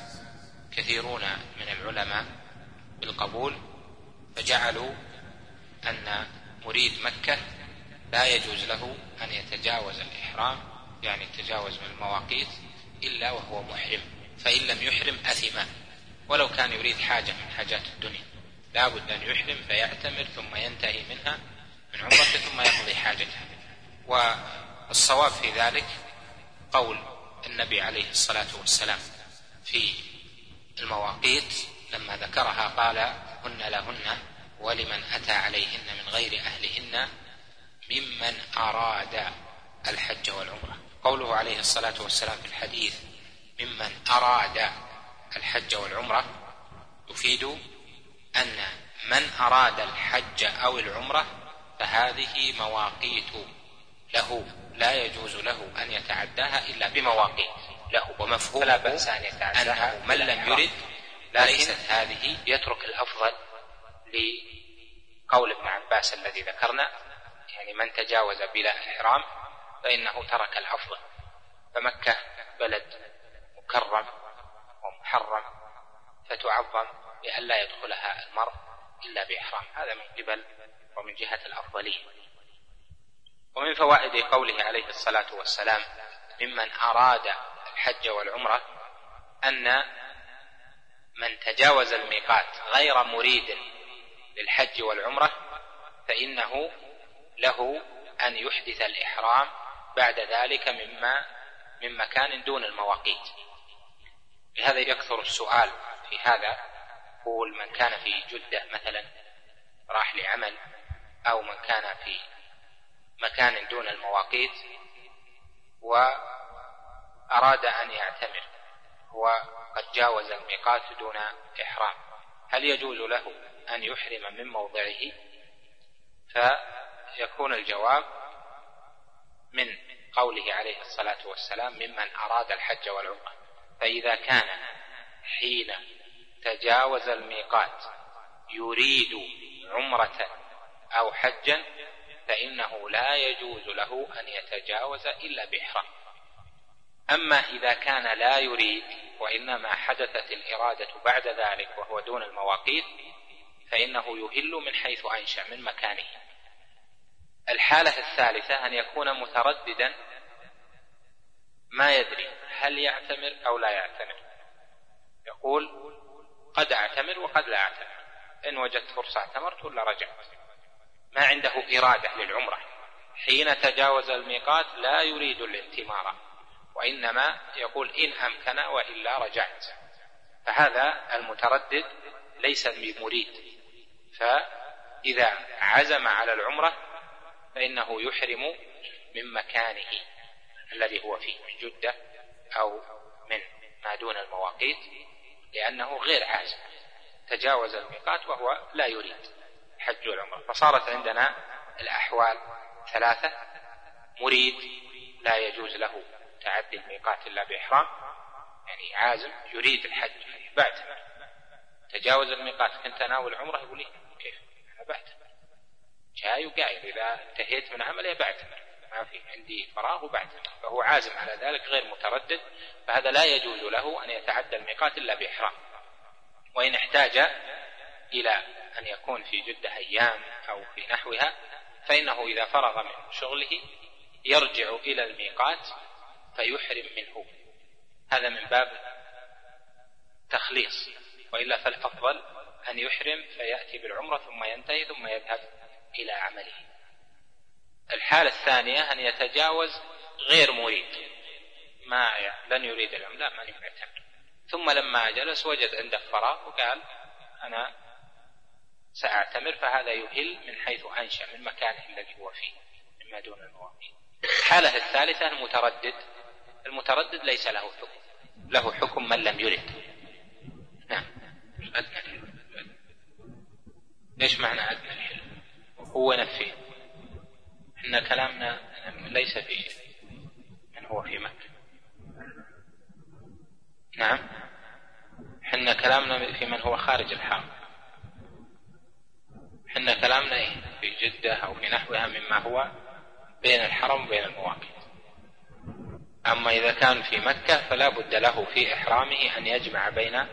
كثيرون من العلماء بالقبول فجعلوا أن مريد مكة لا يجوز له أن يتجاوز الإحرام يعني التجاوز من المواقيت إلا وهو محرم فإن لم يحرم أثم. ولو كان يريد حاجة من حاجات الدنيا. لا بد أن يحرم فيعتمر ثم ينتهي منها من عمرته ثم يقضي حاجته والصواب في ذلك قول النبي عليه الصلاة والسلام في المواقيت لما ذكرها قال هن لهن ولمن أتى عليهن من غير أهلهن ممن أراد الحج والعمرة. قوله عليه الصلاة والسلام في الحديث ممن أراد الحج والعمرة يفيد أن من أراد الحج أو العمرة فهذه مواقيت له لا يجوز له أن يتعداها إلا بمواقيت له ومفهوم لا بأس أن يتعداها أنه من لم يرد ليست هذه يترك الأفضل لقول ابن عباس الذي ذكرنا يعني من تجاوز بلا إحرام فإنه ترك الأفضل فمكة بلد مكرم ومحرم فتعظم لئلا يدخلها المرء إلا بإحرام. هذا من قبل ومن جهة الأفضلية. ومن فوائد قوله عليه الصلاة والسلام ممن أراد الحج والعمرة أن من تجاوز الميقات غير مريد للحج والعمرة فإنه له أن يحدث الإحرام بعد ذلك مما من مكان دون المواقيت. لهذا يكثر السؤال في هذا يقول من كان في جدة مثلا راح لعمل أو من كان في مكان دون المواقيت وأراد أن يعتمر وقد جاوز الميقات دون إحرام. هل يجوز له أن يحرم من موضعه؟ فيكون الجواب من قوله عليه الصلاة والسلام ممن أراد الحج والعمرة. فإذا كان حين تجاوز الميقات يريد عمرة أو حجا فإنه لا يجوز له أن يتجاوز إلا بإحرام. أما إذا كان لا يريد وإنما حدثت الإرادة بعد ذلك وهو دون المواقيت فإنه يهل من حيث أنشأ من مكانه. الحالة الثالثة أن يكون مترددا ما يدري هل يعتمر أو لا يعتمر. يقول قد أعتمر وقد لا أعتمر. إن وجدت فرصة اعتمرت ولا رجعت ما عنده إرادة للعمرة. حين تجاوز الميقات لا يريد الائتمار. وإنما يقول إن أمكن وإلا رجعت. فهذا المتردد ليس بمريد. فإذا عزم على العمرة فإنه يحرم من مكانه الذي هو فيه من جدة أو من ما دون المواقيت لأنه غير عازم تجاوز الميقات وهو لا يريد الحج والعمرة فصارت عندنا الأحوال ثلاثة. مريد لا يجوز له تعدي الميقات إلا بإحرام يعني عازم يريد الحج بعتمر تجاوز الميقات كنت أناول العمرة يقول لي كيف أنا بعتمر جاي وقايل إذا انتهيت من عملي بعتمر. ما في عندي فراغ وبعتمر. فهو عازم على ذلك غير متردد فهذا لا يجوز له أن يتعدى الميقات إلا بإحرام. وإن احتاج إلى أن يكون في جدة أيام أو في نحوها فإنه إذا فرغ من شغله يرجع إلى الميقات فيحرم منه. هذا من باب تخليص. وإلا فالأفضل أن يحرم فيأتي بالعمرة ثم ينتهي ثم يذهب. إلى عمله. الحالة الثانية أن يتجاوز غير مريد. ما لن يريد العمرة لا ما يعتمر ثم لما جلس وجد عنده فراغ وقال أنا سأعتمر فهذا يهل من حيث أنشأ من مكانه الذي هو فيه مما دون المواقيت. الحالة الثالثة المتردد. المتردد ليس له حكم. له حكم من لم يرد. نعم. أدنى. الحلم إيش معنى أدنى؟ الحلم هو نفيه إن كلامنا ليس في من هو في مكة. نعم. حنا كلامنا في من هو خارج الحرم حنا كلامنا؟ في جدة أو في نحوها مما هو بين الحرم وبين المواقيت. أما إذا كان في مكة فلا بد له في إحرامه أن يجمع بين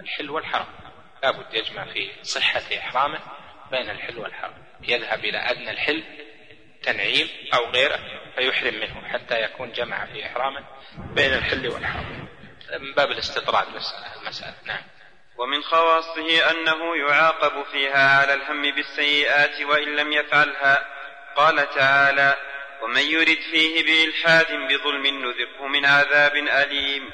الحل والحرم لا بد يجمع في صحة إحرامه بين الحل والحرم يذهب إلى أدنى الحل تنعيم أو غيره فيحرم منه حتى يكون جمع في إحرامه بين الحل والحرم من باب الاستطراد المسألة نعم. ومن خواصه أنه يعاقب فيها على الهم بالسيئات وإن لم يفعلها. قال تعالى ومن يرد فيه بإلحاد بظلم نذقه من عذاب أليم.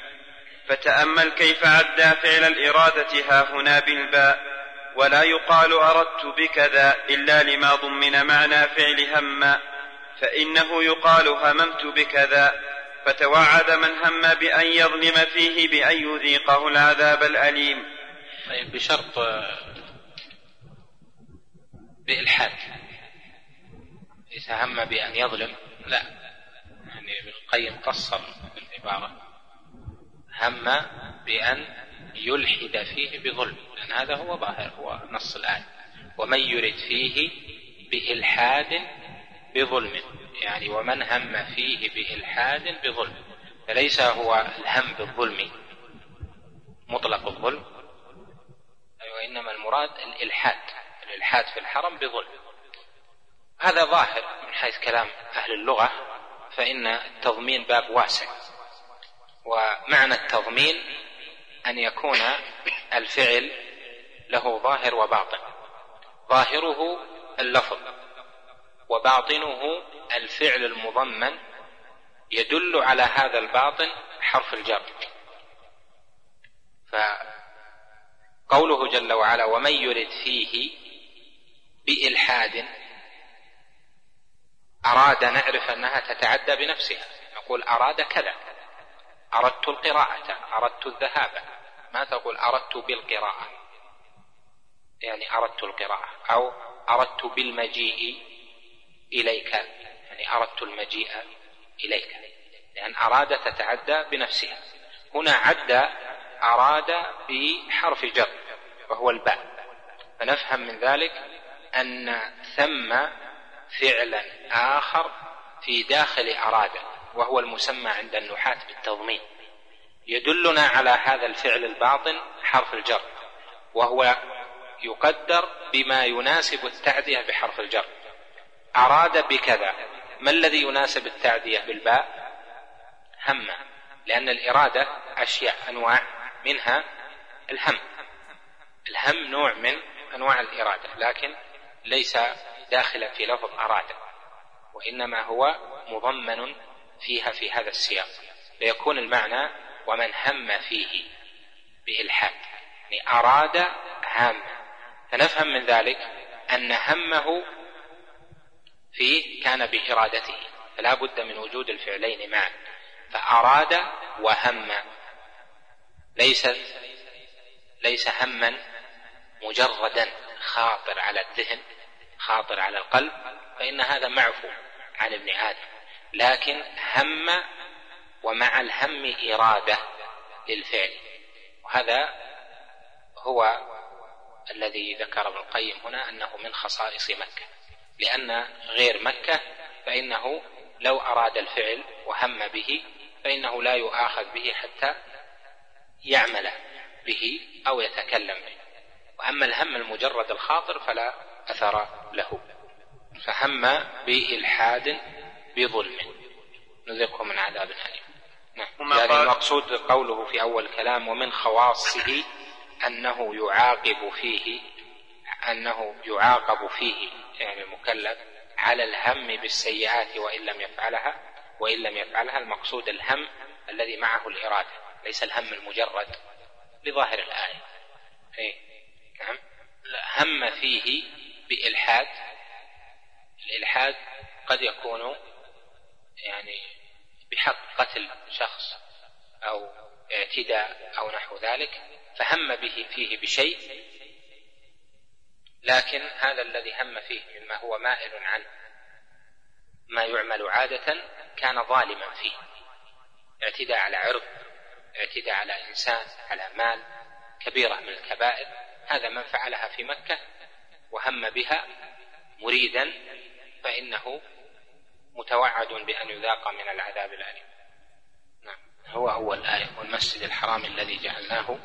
فتأمل كيف عدى فعل الإرادة ها هنا بالباء. ولا يقال أردت بكذا إلا لما ضمن معنى فعل هم فإنه يقال هممت بكذا فتوعد من هم بأن يظلم فيه بأن يذيقه العذاب الأليم. طيب بشرط بإلحاد. إذا هم بأن يظلم لا. يعني ابن القيم قصر العبارة. هم بأن يلحد فيه بظلم لأن هذا هو ظاهر هو نص الآية. ومن يرد فيه بإلحاد بظلم يعني ومن هم فيه بإلحاد بظلم. فليس هو الهم بالظلم مطلق الظلم وإنما المراد الإلحاد الإلحاد في الحرم بظلم. هذا ظاهر من حيث كلام أهل اللغة فإن التضمين باب واسع. ومعنى التضمين أن يكون الفعل له ظاهر وباطن. ظاهره اللفظ وباطنه الفعل المضمن يدل على هذا الباطن حرف الجر. فقوله جل وعلا ومن يرد فيه بإلحاد أراد نعرف أنها تتعدى بنفسها. نقول أراد كذا أردت القراءة أردت الذهاب تقول أردت بالقراءة؟ يعني أردت القراءة. أو أردت بالمجيء إليك. يعني أردت المجيء إليك. لأن أراد تتعدى بنفسها. هنا عد أراد بحرف جر وهو الباء. فنفهم من ذلك أن ثم فعلا آخر في داخل أراد وهو المسمى عند النحاة بالتضمين. يدلنا على هذا الفعل الباطن حرف الجر وهو يقدر بما يناسب التعدية بحرف الجر. أراد بكذا ما الذي يناسب التعدية بالباء؟ هم لأن الإرادة أشياء أنواع منها الهم. الهم نوع من أنواع الإرادة لكن ليس داخلا في لفظ أراد وإنما هو مضمن فيها في هذا السياق. فيكون المعنى ومن هم فيه بإلحاد. يعني أراد هام فنفهم من ذلك أن همه فيه كان بإرادته. فلا بد من وجود الفعلين معا. فأراد وهم. ليس ليس هما مجردا. خاطر على الذهن خاطر على القلب. فإن هذا معفو عن ابن آدم. لكن هم ومع الهم إرادة للفعل. وهذا هو الذي ذكر ابن القيم هنا أنه من خصائص مكة. لأن غير مكة فإنه لو أراد الفعل وهم به فإنه لا يؤاخذ به حتى يعمل به أو يتكلم به. وأما الهم المجرد الخاطر فلا أثر له. فهم بإلحاد بظلم. نذقه من عذاب أليم. نعم يعني المقصود قوله في أول الكلام ومن خواصه أنه يعاقب فيه أنه يعاقب فيه يعني المكلف على الهم بالسيئات وإن لم يفعلها وإن لم يفعلها المقصود الهم الذي معه الإرادة ليس الهم المجرد بظاهر الآية. إيه؟ نعم. هم فيه بإلحاد الإلحاد قد يكون يعني بحق قتل شخص أو اعتداء أو نحو ذلك فهم به فيه بشيء لكن هذا الذي هم فيه مما هو مائل عن ما يعمل عادة كان ظالما فيه. اعتداء على عرض اعتداء على إنسان على مال كبيرة من الكبائر هذا من فعلها في مكة وهم بها مريدا فإنه متوعد بأن يذاق من العذاب الأليم. نعم. هو أول آية. والمسجد الحرام الذي جعلناه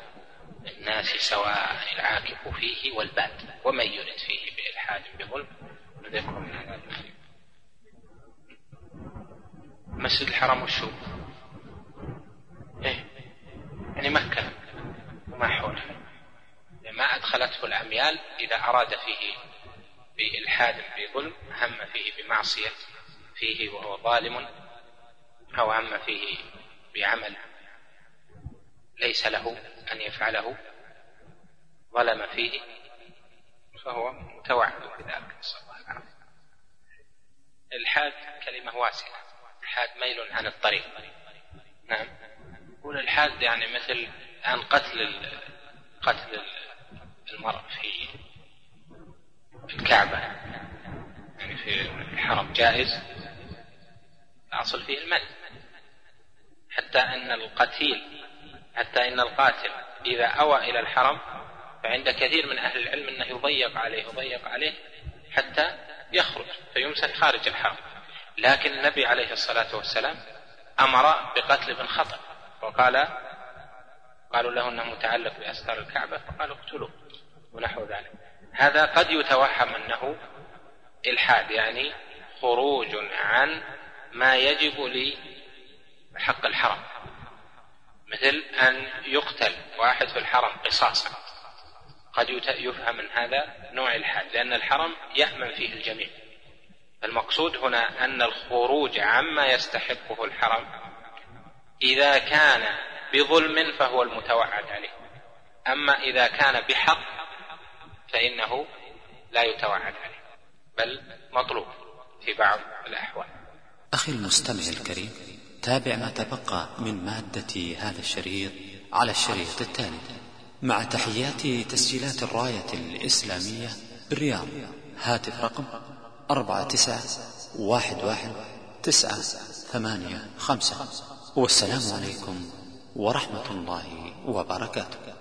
للناس سواء العاكف فيه والباد. ومن يرد فيه بإلحاد بظلم نذقه من عذاب أليم مسجد الحرم وشو إيه. يعني مكة. وما حولها. ما أدخلته الأميال إذا أراد فيه بإلحاد بظلم هم فيه بمعصية فيه وهو ظالم أو هم فيه بعمل ليس له أن يفعله ظلم فيه فهو متوعد بذلك. نسأل الله العافية. الحاد كلمة واسعة. الحاد ميل عن الطريق. نعم. والإلحاد يعني مثل عن قتل قتل المرء في الكعبة. يعني في الحرم جائز. الأصل فيه المنع حتى أن القتيل حتى أن القاتل إذا أوى إلى الحرم فعند كثير من أهل العلم أنه يضيق عليه يضيق عليه حتى يخرج فيمسك خارج الحرم. لكن النبي عليه الصلاة والسلام أمر بقتل ابن خطر وقال قالوا له أنه متعلق بأستار الكعبة فقالوا اقتلوه ونحو ذلك. هذا قد يتوهم أنه إلحاد يعني خروج عن ما يجب لحق الحرم. مثل أن يقتل واحد في الحرم قصاصا. قد يفهم من هذا نوع الحاد لأن الحرم يأمن فيه الجميع. المقصود هنا أن الخروج عما يستحقه الحرم إذا كان بظلم فهو المتوعد عليه. أما إذا كان بحق فإنه لا يتوعد عليه بل مطلوب في بعض الأحوال. أخي المستمع الكريم تابع ما تبقى من مادة هذا الشريط على الشريط التالي. مع تحيات تسجيلات الراية الإسلامية بالرياض. هاتف رقم أربعة تسعة واحد واحد تسعة ثمانية خمسة. والسلام عليكم ورحمة الله وبركاته.